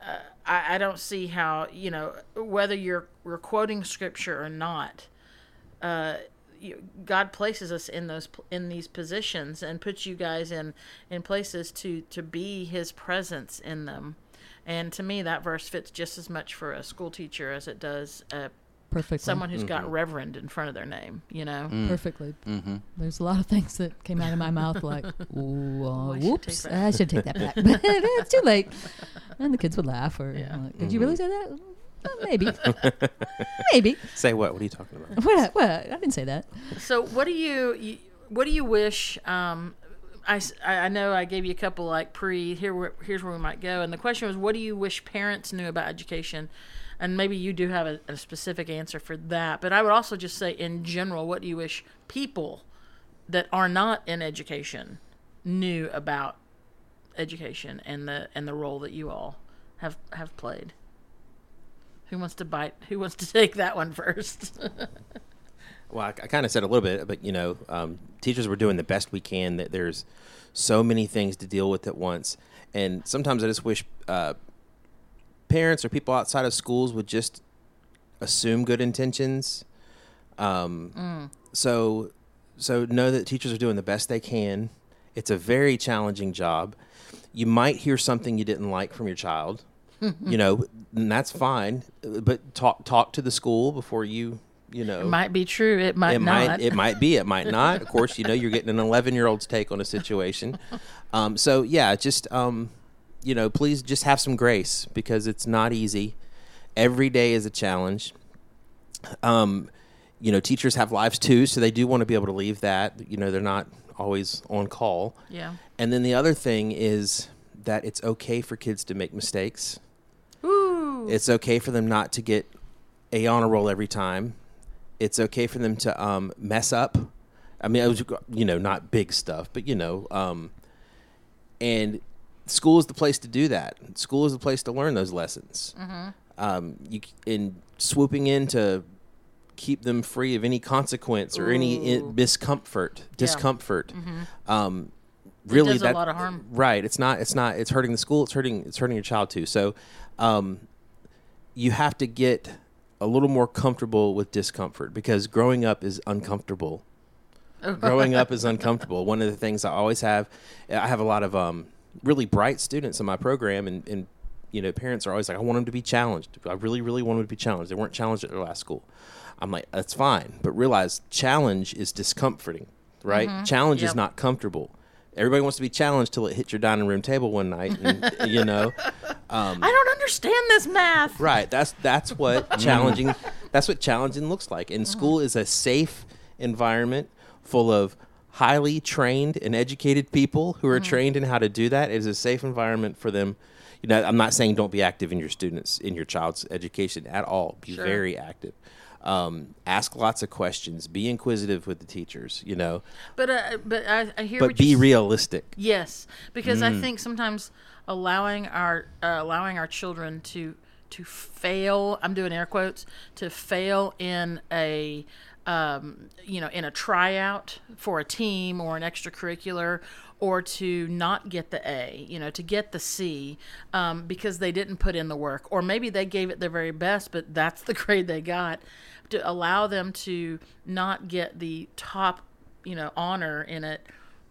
uh, I, I don't see how you know whether you're we're quoting scripture or not. Uh, God places us in those in these positions and puts you guys in in places to to be His presence in them. And to me, that verse fits just as much for a school teacher as it does uh, Perfectly. someone who's got reverend in front of their name. You know. Perfectly. Mm-hmm. There's a lot of things that came out of my mouth like, Ooh, uh, I should whoops, take that I should take that back. but it's too late. And the kids would laugh or, Yeah. like, did you really say that? Uh, maybe. maybe. Say what? What are you talking about? What, what? I didn't say that. So, what do you, you what do you wish? Um, I, s- I- I know I gave you a couple like pre here where- here's where we might go, and the question was, what do you wish parents knew about education? And maybe you do have a, a specific answer for that, but I would also just say, in general, what do you wish people that are not in education knew about education and the and the role that you all have have played? Who wants to bite? Who wants to take that one first? Well, I, I kind of said a little bit, but you know, um, teachers were doing the best we can. That there's so many things to deal with at once, and sometimes I just wish uh, parents or people outside of schools would just assume good intentions. Um, So, so know that teachers are doing the best they can. It's a very challenging job. You might hear something you didn't like from your child, you know, and that's fine. But talk talk to the school before you, you know, It might be true. It might it not. might it might be it might not of course you know you're getting an 11 year old's take on a situation um, so yeah just um, you know please just have some grace because it's not easy every day is a challenge um, you know teachers have lives too so they do want to be able to leave that you know they're not always on call yeah. and then the other thing is that it's okay for kids to make mistakes Ooh. it's okay for them not to get a honor roll every time. It's okay for them to um, mess up. I mean, it was you know not big stuff, but you know, um, and school is the place to do that. School is the place to learn those lessons. Um, you in swooping in to keep them free of any consequence or any Ooh. i- discomfort. Discomfort. Um, It really, does a that lot of harm. right it's not it's not it's hurting the school it's hurting it's hurting your child too so um, you have to get a little more comfortable with discomfort because growing up is uncomfortable growing up is uncomfortable one of the things i always have i have a lot of um, really bright students in my program and, and you know, parents are always like, I want them to be challenged. I really, really want them to be challenged. They weren't challenged at their last school. I'm like, that's fine, but realize challenge is discomforting, right? Challenge is not comfortable. Everybody wants to be challenged till it hits your dining room table one night, and, you know. Um, I don't understand this math. Right. That's that's what mm. challenging. That's what challenging looks like. And uh-huh. school is a safe environment full of highly trained and educated people who are mm. trained in how to do that. It is a safe environment for them. You know, I'm not saying don't be active in your students in your child's education at all. Be Sure. very active. Um, ask lots of questions. Be inquisitive with the teachers. You know, But uh, but I, I hear but be realistic. Yes, because Mm. I think sometimes allowing our uh, allowing our children to to fail. I'm doing air quotes to fail in a um, you know in a tryout for a team or an extracurricular or to not get the A, you know, to get the C um, because they didn't put in the work, or maybe they gave it their very best, but that's the grade they got. To allow them to not get the top, you know, honor in it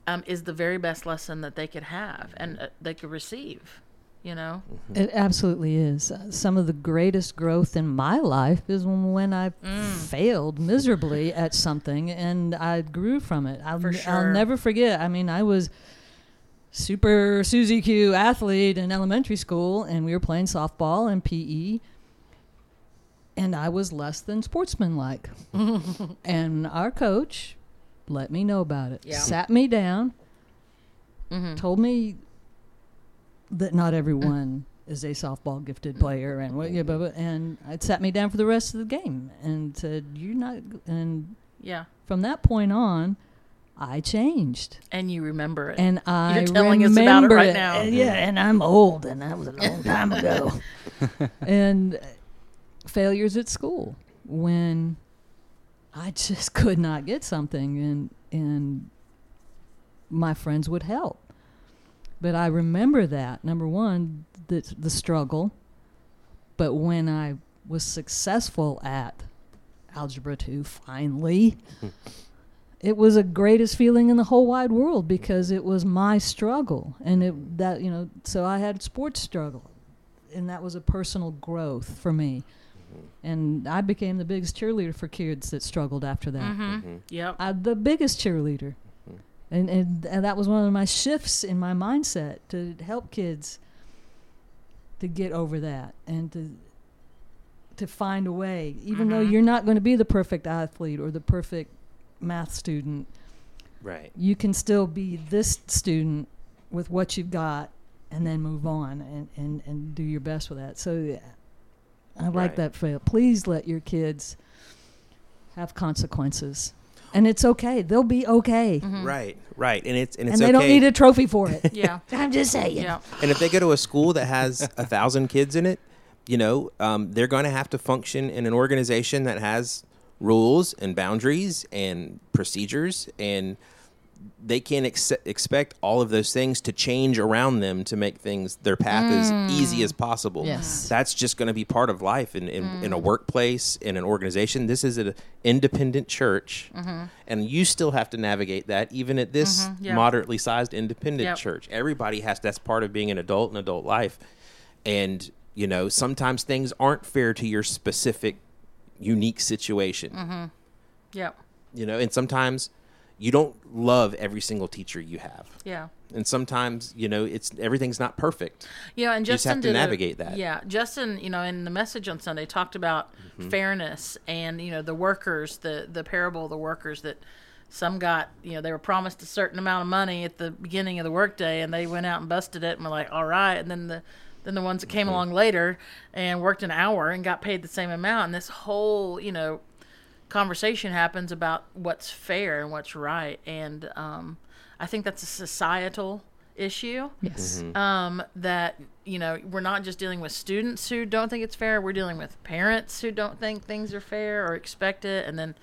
um, is the very best lesson that they could have and uh, they could receive. You know, It absolutely is. Uh, Some of the greatest growth in my life is when, when I failed miserably at something and I grew from it. I'll, For I'll never forget. I mean, I was super Susie Q athlete in elementary school, and we were playing softball and PE, and I was less than sportsmanlike. and our coach let me know about it. Yeah. Sat me down, Mhm. told me that not mm. everyone is a softball gifted mm. player, and what, yeah, blah, blah, and it sat me down for the rest of the game and said, "You're not." And yeah, from that point on, I changed, and you remember it. and I You're telling us about it remember right now. And yeah, mm-hmm. and I'm old, and that was a long time ago. and failures at school when I just could not get something, and and my friends would help. But I remember that number one, the the struggle. But when I was successful at algebra two, finally, it was the greatest feeling in the whole wide world because it was my struggle, and it that you know. So I had sports struggle, and that was a personal growth for me. And I became the biggest cheerleader for kids that struggled after that. mm-hmm. Yep. I, the biggest cheerleader. And, and and that was one of my shifts in my mindset to help kids to get over that and to to find a way even though Mhm. you're not going to be the perfect athlete or the perfect math student Right. you can still be this student with what you've got and then move on and, and, and do your best with that. So yeah, I like Right. that fail. Please let your kids have consequences. And it's okay. They'll be okay. Right. Right. And it's and it's And they okay. don't need a trophy for it. Yeah. I'm just saying. Yeah. And if they go to a school that has a thousand kids in it, you know, um, they're going to have to function in an organization that has rules and boundaries and procedures, and they can't ex- expect all of those things to change around them to make things their path as mm. easy as possible. Yes. That's just going to be part of life in, in, in a mm. workplace, in an organization. This is an independent church, mm-hmm. and you still have to navigate that, even at this mm-hmm. yeah. moderately sized independent Yep. church. Everybody has that's part of being an adult in adult life. And, you know, sometimes things aren't fair to your specific unique situation. Mm-hmm. Yep. You know, and sometimes you don't love every single teacher you have. Yeah. And sometimes, you know, it's everything's not perfect. Yeah, and You just Justin have to did a- navigate that. Yeah, Justin, you know, in the message on Sunday talked about Mm-hmm. fairness and you know the workers, the the parable of the workers that some got, you know, they were promised a certain amount of money at the beginning of the workday, and they went out and busted it, and were like, all right, and then the then the ones that Mm-hmm. came along later and worked an hour and got paid the same amount, and this whole, you know, conversation happens about what's fair and what's right, and um, I think that's a societal issue Yes. um, that you know we're not just dealing with students who don't think it's fair. We're dealing with parents who don't think things are fair or expect it, and then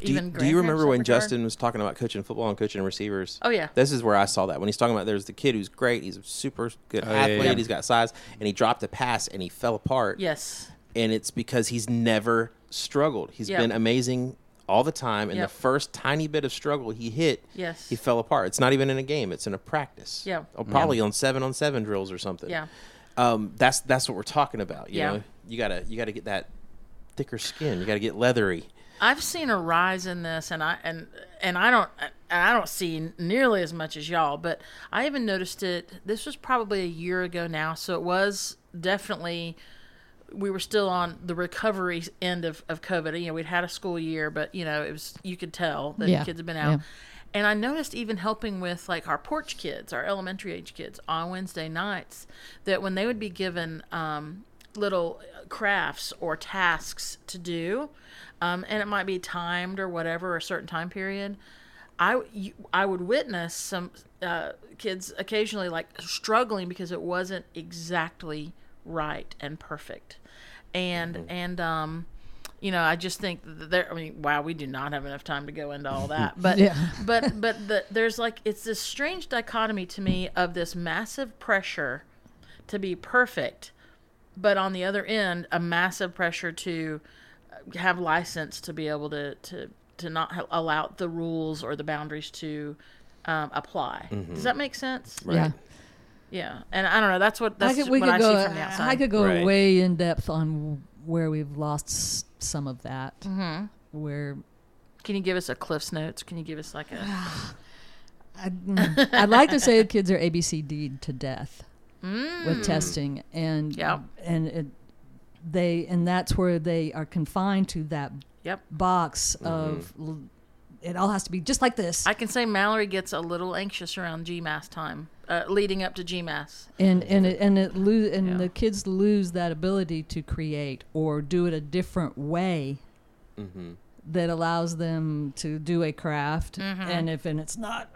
Do you, even do you remember when in. Justin was talking about coaching football and coaching receivers? Oh yeah, This is where I saw that when he's talking about there's the kid who's great, he's a super good Oh, yeah, athlete, yeah. he's got size, and he dropped a pass and he fell apart. yes, and it's because he's never struggled. He's Yep. been amazing all the time, and Yep. the first tiny bit of struggle he hit, yes, he fell apart. It's not even in a game; it's in a practice. Yeah. Or probably on seven on seven drills or something. yeah, um, that's that's what we're talking about. You Yeah. know, you gotta you gotta get that thicker skin. You gotta get leathery. I've seen a rise in this, and I and and I don't and I don't see nearly as much as y'all, but I even noticed it. This was probably a year ago now, so it was definitely. We were still on the recovery end of, of COVID. You know, we'd had a school year, but you know, it was you could tell that Yeah, kids had been out. yeah. And I noticed even helping with like our porch kids, our elementary age kids on Wednesday nights, that when they would be given um, little crafts or tasks to do, um, and it might be timed or whatever, a certain time period, I, you, I would witness some uh, kids occasionally like struggling because it wasn't exactly right and perfect. And, and, um, you know, I just think that there. I mean, wow, we do not have enough time to go into all that. But Yeah. but but the, there's like it's this strange dichotomy to me of this massive pressure to be perfect, but on the other end, a massive pressure to have license to be able to to to not ha- allow the rules or the boundaries to um, apply. Does that make sense? Yeah. Yeah, and I don't know. That's what that's I could, we what could I go. see from the outside. I could go Right. way in depth on where we've lost some of that. Mm-hmm. Where Can you give us a Cliff's notes? Can you give us like a I, mm, I'd like to say kids are ABCD to death Mm. with testing, and Yeah. and it, they and that's where they are confined to that Yep. box of l- it all has to be just like this. I can say Mallory gets a little anxious around GMAS time, uh, leading up to GMAS. and and it, and it lo- and Yeah. the kids lose that ability to create or do it a different way Mm-hmm. that allows them to do a craft Mm-hmm. and if and it's not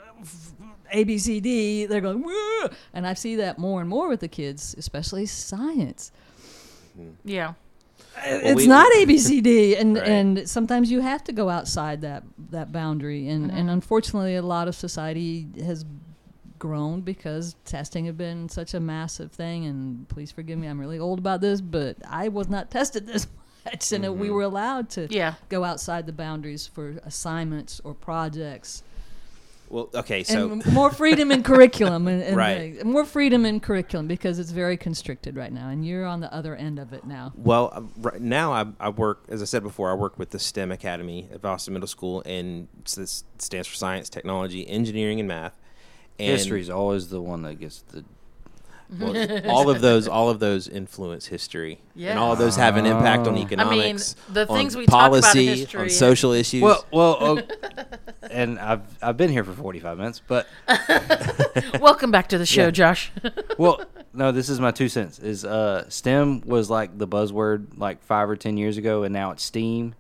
abcd they're going Woo! and i see that more and more with the kids especially science Yeah. it's we- not abcd and Right. and sometimes you have to go outside that that boundary and Mm-hmm. and unfortunately a lot of society has grown because testing had been such a massive thing and please forgive me i'm really old about this but i was not tested this much and we were allowed to Yeah. go outside the boundaries for assignments or projects Well, okay, so and more freedom in curriculum and, and Right. the- more freedom in curriculum because it's very constricted right now and you're on the other end of it now Well, uh, right now I, I work, as I said before, I work with the STEM Academy at Boston Middle School, and it's- this stands for Science, Technology, Engineering, and Math. And History's always the one that gets the. well, all of those, all of those influence history, and all of those have an impact on economics. the on things we talk about in policy, history- on social issues. Well, well, oh, and I've I've been here for forty five minutes, but Welcome back to the show, Yeah. Josh. well, no, this is my two cents. Is uh, STEM was like the buzzword like five or ten years ago, and now it's STEAM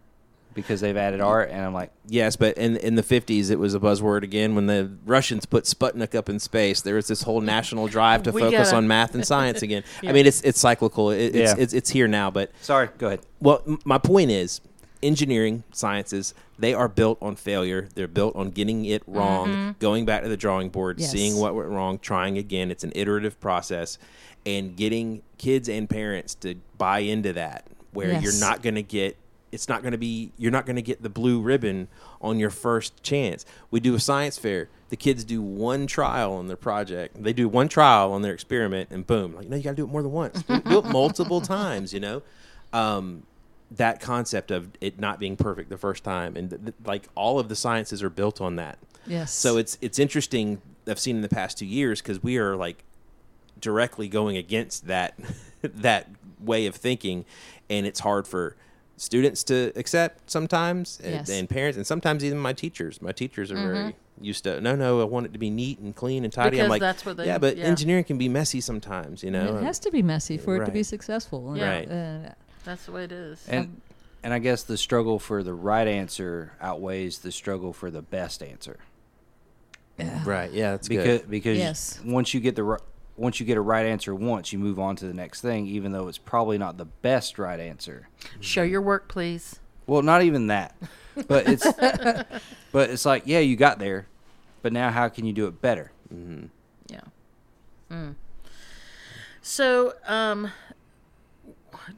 because they've added art, and I'm like, Yes, but in in the fifties, it was a buzzword again. When the Russians put Sputnik up in space, there was this whole national drive to We focus gotta- on math and science again. Yeah. I mean, it's it's cyclical. It, it's, Yeah. it's it's here now. But sorry, go ahead. well, m- my point is, engineering sciences they are built on failure. They're built on getting it wrong, Mm-hmm. going back to the drawing board, Yes. seeing what went wrong, trying again. It's an iterative process, and getting kids and parents to buy into that, where you're not going to get it's not going to be you're not going to get the blue ribbon on your first chance. We do a science fair. The kids do one trial on their project. They do one trial on their experiment and boom like no you got to do it more than once. Do it multiple times you know? Um, that concept of it not being perfect the first time and th- th- like all of the sciences are built on that. Yes. So it's it's interesting i've seen in the past two years because we are like directly going against that that way of thinking and it's hard for students to accept sometimes and, Yes. and parents and sometimes even my teachers my teachers are very used to no no i want it to be neat and clean and tidy i'm Because like that's what they- yeah but yeah. engineering can be messy sometimes you know it has to be messy for it to be successful Yeah. Right. uh, That's the way it is. And and I guess the struggle for the right answer outweighs the struggle for the best answer yeah. right yeah that's because good because Yes. once you get the ri- once you get a right answer once, you move on to the next thing, even though it's probably not the best right answer. Show your work, please. Well, not even that, but it's but it's like yeah, you got there, but now how can you do it better? Yeah. Mm. So, um,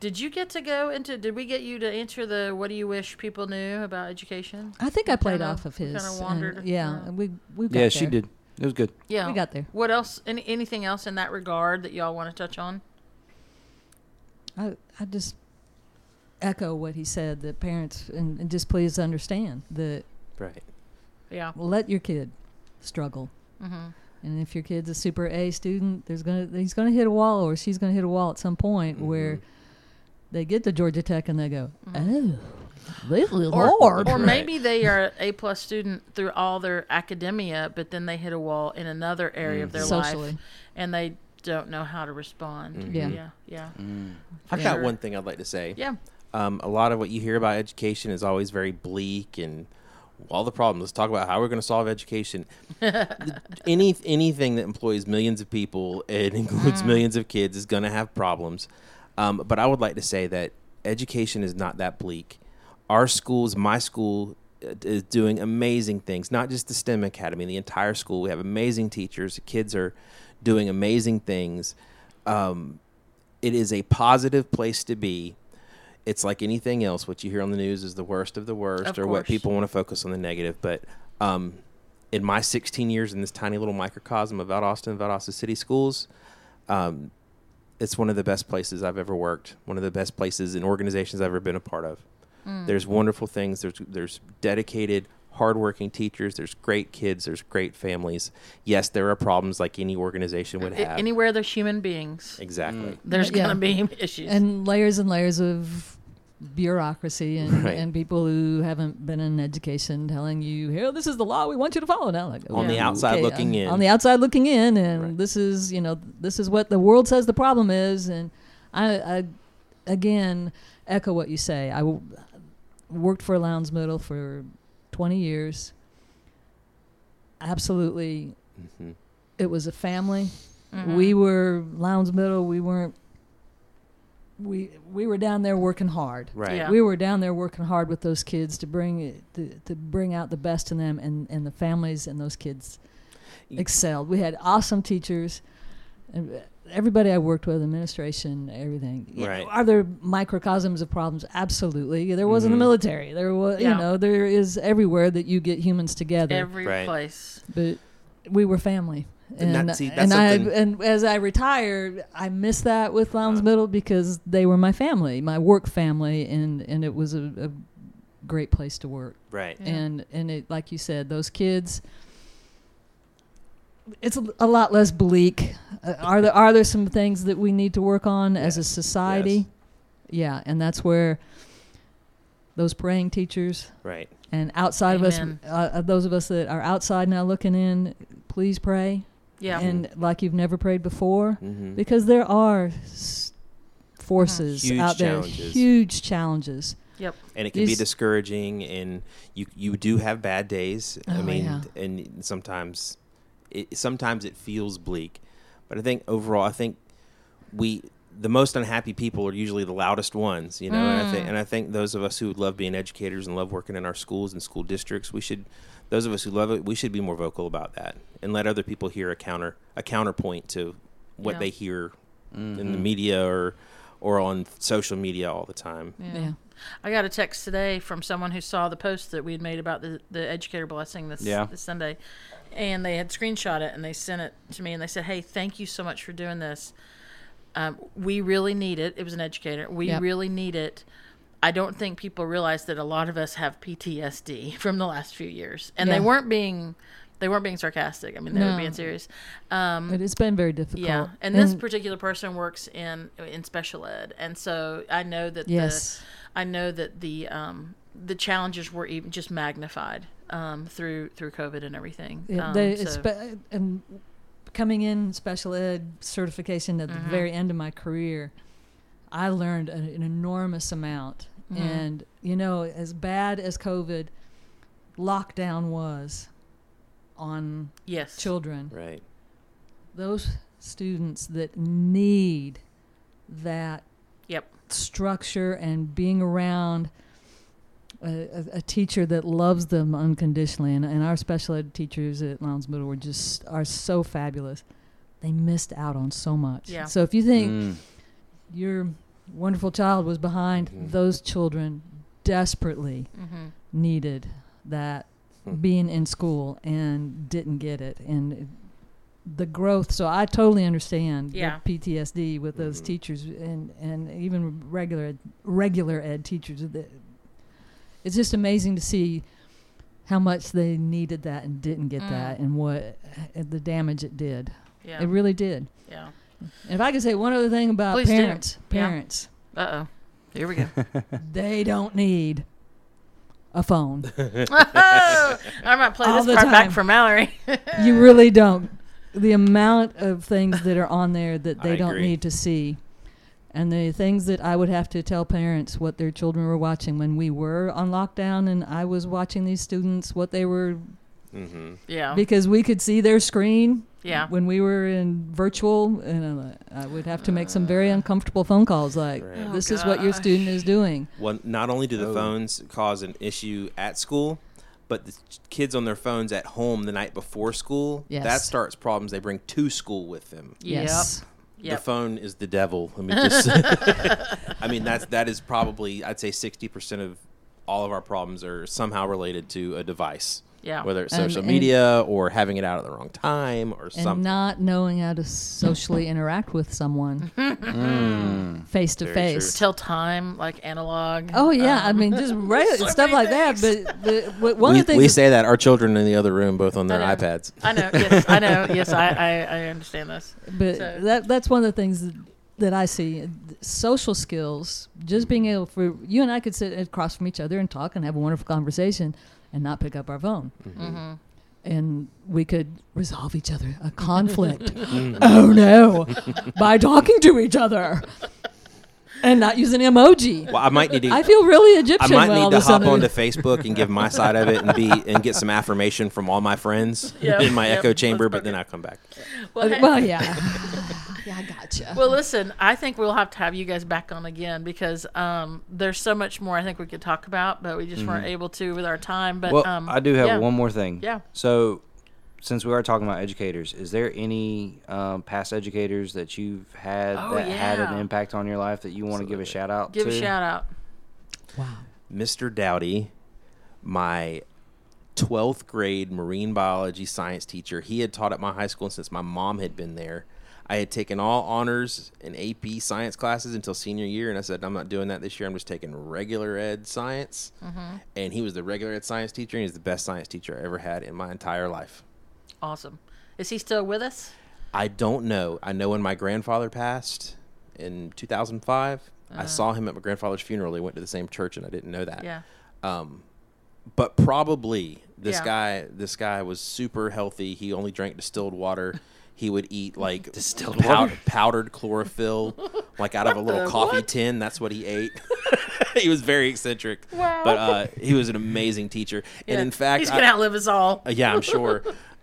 did you get to go into? Did we get you to answer the "What do you wish people knew about education"? i think i played Kinda- off of his kinda and- wandered yeah around. we we got Yeah, she did. It was good. Yeah, we got there What else? Any anything else in that regard that y'all want to touch on? I, I just echo what he said that parents and, and just please understand that Right. Yeah. let your kid struggle. Mm-hmm. And if your kid's a super A student, there's gonna he's gonna hit a wall or she's gonna hit a wall at some point where Mhm. they get to Georgia Tech and they go, Mhm. oh, this is Or, hard. or maybe they are A plus student through all their academia, but then they hit a wall in another area of their Socially. life, and they don't know how to respond. Mhm. Yeah. Yeah. Yeah. I've Yeah. got one thing I'd like to say. Yeah. Um, a lot of what you hear about education is always very bleak and all the problems. Let's talk about how we're going to solve education. Any anything that employs millions of people and includes millions of kids is going to have problems. Um, but I would like to say that education is not that bleak. Our schools, my school, uh, is doing amazing things. Not just the STEM Academy, the entire school. We have amazing teachers. The kids are doing amazing things. Um, it is a positive place to be. It's like anything else. What you hear on the news is the worst of the worst, Of or what people want to focus on the negative. But um, in my 16 years in this tiny little microcosm of Valdosta and Valdosta City Schools, um, it's one of the best places I've ever worked. One of the best places and organizations I've ever been a part of. Mm. There's wonderful things. There's there's dedicated, hardworking teachers. There's great kids. There's great families. Yes, there are problems like any organization would have. Anywhere there's human beings, exactly. there's Yeah. gonna be issues. and layers and layers of bureaucracy and, Right. and people who haven't been in education telling you, here, this is the law we want you to follow now. Like, On the outside okay, looking on, in. On the outside looking in, and Right. this is, you know, this is what the world says the problem is. And I, I again, echo what you say. I w- worked for Lowndes Middle for 20 years. Absolutely, Mhm. it was a family. Mhm. We were Lowndes Middle. We weren't. We we were down there working hard. Right. Yeah. We were down there working hard with those kids to bring it, to, to bring out the best in them, and, and the families and those kids excelled. We had awesome teachers. And everybody I worked with, administration, everything. You know, Right. are there microcosms of problems? Absolutely. There was in the mm-hmm. military. There was, Yeah. you know, there is everywhere that you get humans together Every Right. place. but we were family. And And that- see, that's and I and as I retired, I missed that with Lowndes uh. Middle because they were my family, my work family, and and it was a, a great place to work. Right. Yeah. And and it like you said, those kids. It's a, a lot less bleak. Uh, are there are there some things that we need to work on as a society? Yes. Yeah, and that's where those praying teachers Right. and outside Amen. of us, uh, uh, those of us that are outside now looking in, please pray. Yeah. And like you've never prayed before, hmm because there are s- forces Huge out there, challenges. huge challenges. yep. and it can be discouraging and you you do have bad days i Oh, mean yeah. and sometimes it sometimes it feels bleak but i think overall i think we the most unhappy people are usually the loudest ones you know and i think Mm. and i think those of us who love being educators and love working in our schools and school districts we should those of us who love it we should be more vocal about that and let other people hear a counter a counterpoint to what Yeah. they hear in the Mhm. media or or on social media all the time Yeah. Yeah. I got a text today from someone who saw the post that we had made about the, the educator blessing this, Yeah. this Sunday. And they had screenshot it and they sent it to me and they said, Hey, thank you so much for doing this. Um, we really need it. It was an educator. We Yep. really need it. I don't think people realize that a lot of us have PTSD from the last few years. And Yeah. they weren't being they weren't being sarcastic. I mean, they were being serious. Um, it's been very difficult. yeah, and this particular person works in in special ed, and so I know that yes, the I know that the um, the challenges were even just magnified um, through through COVID and everything. Yeah, um, they, so- espe- and coming in special ed certification at the Mhm. very end of my career, I learned an, an enormous amount. Mhm. And you know, as bad as COVID lockdown was on yes, children, right those students that need that Yep. Structure and being around a, a, a teacher that loves them unconditionally and, and our special ed teachers at Lowndes Middle were just are so fabulous they missed out on so much Yeah. so if you think Mm. your wonderful child was behind Mhm. those children desperately hmm needed that Hmm. being in school and didn't get it and it- the growth. So I totally understand Yeah. the PTSD with those teachers and and even regular ed, regular ed teachers. It's just amazing to see how much they needed that and didn't get Mm. that, and what and the damage it did. Yeah. It really did. yeah. And if I could say one other thing about Please do. parents, Yeah. parents, Uh oh. Here we go. they don't need a phone. oh, I might play All this the part back for Mallory. you really don't. The amount of things that are on there that they I don't agree. need to see, and the things that I would have to tell parents what their children were watching when we were on lockdown, and I was watching these students what they were Mm-hmm. yeah. because we could see their screen Yeah. when we were in virtual, and uh, I would have to make some very uncomfortable phone calls like, Right. Oh, "This is what your student is doing." Well, not only do the Oh. phones cause an issue at school, but the kids on their phones at home the night before school, that starts problems they bring to school with them. Yes. The Yep. phone is the devil. Let me just. I mean, that's that is probably I'd say sixty percent of all of our problems are somehow related to a device, Yeah. whether it's social and- media or having it out at the wrong time or And something. not knowing how to socially interact with someone Mm. face to Very face. Tell time like analog. Oh yeah, I Um, mean just regular so stuff many like that. things. But the, one we, of the things we say that our children in the other room, both on their I iPads. I know. Yes, I know. Yes, I, I, I understand this. but so- that that's one of the things that, that I see. Social skills, just being able for you and I could sit across from each other and talk and have a wonderful conversation, and not pick up our phone, Mm-hmm. and we could resolve each other a conflict. oh no, by talking to each other. And not using emoji. Well, I might need to. I feel really Egyptian. I might when all need to hop sudden- onto Facebook and give my side of it and be and get some affirmation from all my friends Yep, in my yep, echo chamber. But then it. I come back. Well, hey- well, yeah. Yeah, I gotcha. Well, listen, I think we'll have to have you guys back on again because um, there's so much more I think we could talk about, but we just weren't able to with our time. But well, um, I do have yeah. one more thing. Yeah. So, since we are talking about educators, is there any um, past educators that you've had Oh, that had an impact on your life that you want to give a shout out Give to? a shout out. wow. Mr. Dowdy, my 12th grade marine biology science teacher, he had taught at my high school since my mom had been there. I had taken all honors and AP science classes until senior year, and I said, I'm not doing that this year. I'm just taking regular ed science. And he was the regular ed science teacher, and he's the best science teacher I ever had in my entire life. Awesome. Is he still with us? I don't know. I know when my grandfather passed in 2005, I saw him at my grandfather's funeral. He went to the same church, and I didn't know that. Yeah. Um, but probably this Yeah. guy. This guy was super healthy. He only drank distilled water. He would eat like Distilled pow- water? powdered chlorophyll, like out of a little the coffee what? tin. That's what he ate. he was very eccentric, Wow. but uh, he was an amazing teacher. Yeah. And in fact, he's I- gonna outlive us all. uh, yeah, I'm sure.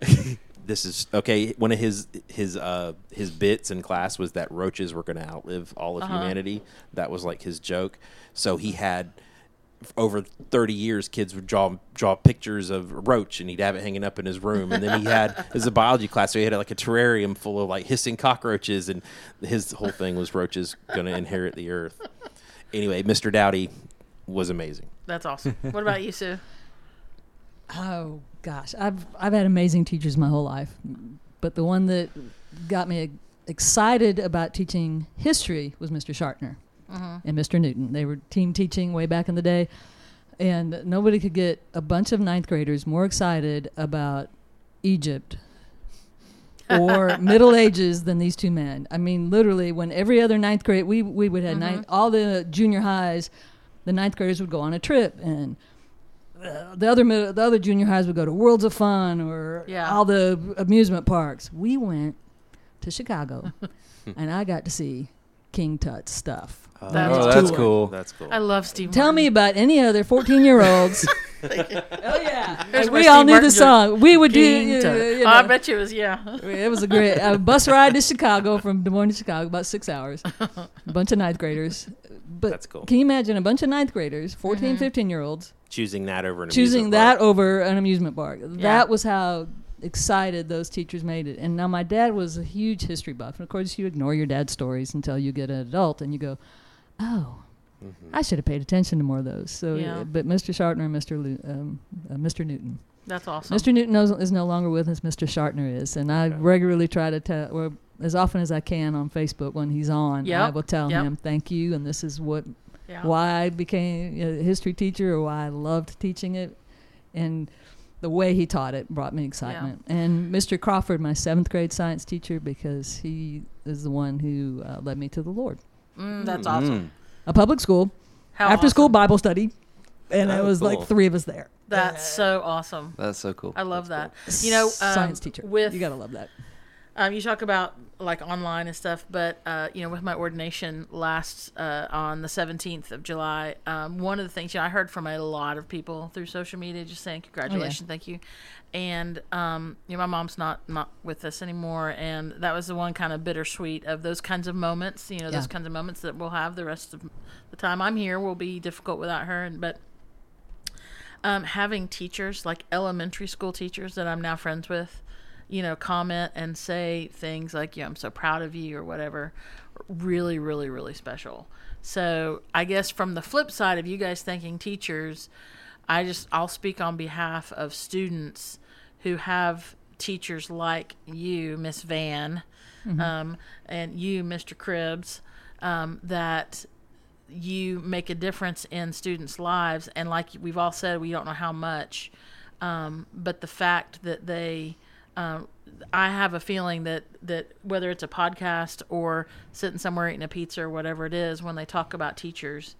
this is okay. One of his his uh his bits in class was that roaches were going to outlive all of Uh-huh. humanity. That was like his joke. So he had over 30 years kids would draw draw pictures of a roach and he'd have it hanging up in his room and then he had it was a biology class so he had like a terrarium full of like hissing cockroaches and his whole thing was roaches going to inherit the earth anyway mr dowdy was amazing That's awesome. What about you, Sue? Oh gosh, I've I've had amazing teachers my whole life, but the one that got me excited about teaching history was Mr. Shartner and Mr. Newton. They were team teaching way back in the day, and nobody could get a bunch of ninth graders more excited about Egypt or Middle Ages than these two men. I mean, literally, when every other ninth grade, we we would have ninth, all the junior highs, the ninth graders would go on a trip and uh, the other mid- the other junior highs would go to Worlds of Fun or Yeah. all the amusement parks. We went to Chicago, and I got to see King Tut stuff. Oh, that's oh, that's cool. cool. that's cool I love Steve. Tell me about any other fourteen-year-olds. oh yeah, And where we all knew Martin the song. We would do. King you- Tut. you Oh, I bet you it was yeah. It was a great a bus ride to Chicago from Des Moines to Chicago, about six hours. A bunch of ninth graders. But That's cool. can you imagine a bunch of ninth graders, 14, mm-hmm. 15 year olds, choosing that over an choosing amusement that park. over an amusement park? Yeah. That was how excited those teachers made it. And now my dad was a huge history buff. And of course, you ignore your dad's stories until you get an adult and you go, oh. I should have paid attention to more of those. So, Yeah. uh, but Mr. Shartner and Mr. Lu- um, uh, Mr. Newton, That's awesome. Mr. Newton knows, is no longer with us. Mr. Shartner is, and I regularly try to tell, or as often as I can on Facebook when he's on, I will tell yep. him thank you, and this is what Yeah. why I became a history teacher, or why I loved teaching it, and the way he taught it brought me excitement. And Mr. Crawford, my seventh grade science teacher, because he is the one who uh, led me to the Lord. Mm, that's awesome. Mm. A public school, How after school. Bible study, and it Oh, was cool. like three of us there. That's so awesome. That's so cool. I love that. You know, um, science teacher. with you gotta love that. Um, you talk about like online and stuff, but uh, you know, with my ordination last uh, on the seventeenth of July, um, one of the things you know, I heard from a lot of people through social media just saying congratulations, thank you, and um, you know, my mom's not not with us anymore, and that was the one kind of bittersweet of those kinds of moments. You know, those kinds of moments that we'll have the rest of the time I'm here will be difficult without her, and but um, having teachers like elementary school teachers that I'm now friends with, you know, comment and say things like, "Yeah, I'm so proud of you" or whatever, really, really, really special. So I guess from the flip side of you guys thanking teachers, I just I'll speak on behalf of students who have teachers like you, Miss Van, um, and you, Mr. Cribbs, um, that you make a difference in students' lives. And like we've all said, we don't know how much, um, but the fact that they, um, I have a feeling that that whether it's a podcast or sitting somewhere eating a pizza or whatever it is, when they talk about teachers,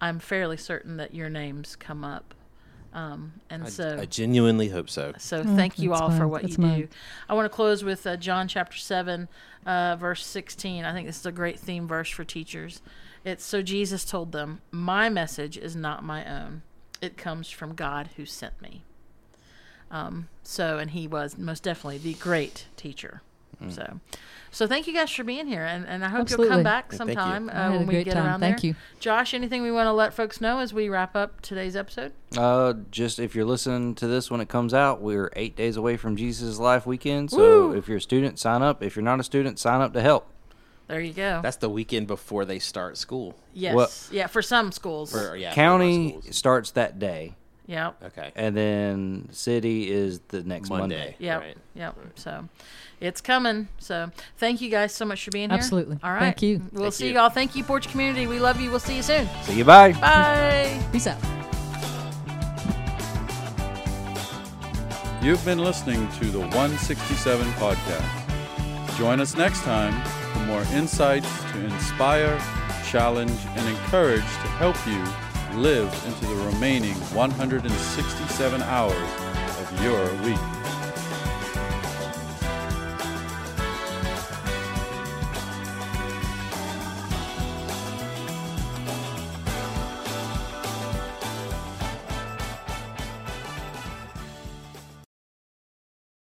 I'm fairly certain that your names come up. Um, and so I genuinely hope so. so thank you that's all for what That's you do. I want to close with uh, John chapter 7, uh, verse 16. I think this is a great theme verse for teachers. It's so Jesus told them, My message is not my own, it comes from God who sent me. Um, so, and he was most definitely the great teacher. So, so thank you guys for being here, and, and I hope you'll come back Yeah, thank you. sometime I uh, when we get time. around Thank there. you. Josh, anything we want to let folks know as we wrap up today's episode? Uh, just if you're listening to this when it comes out, we're eight days away from Jesus Life Weekend. So Woo! if you're a student, sign up. If you're not a student, sign up to help. There you go. That's the weekend before they start school. yes, Well- yeah, for some schools. Or, yeah, for County schools. starts that day, Yep. Okay. and then city is the next Monday. Monday. Yep. Right. Yep. So it's coming. So thank you guys so much for being here. Absolutely. All right. Thank you. We'll Thank see you. y'all. Thank you, Porch Community. We love you. We'll see you soon. See you. Bye. Bye. Peace out. You've been listening to the 167 podcast. Join us next time for more insights to inspire, challenge, and encourage to help you live into the remaining 167 hours of your week.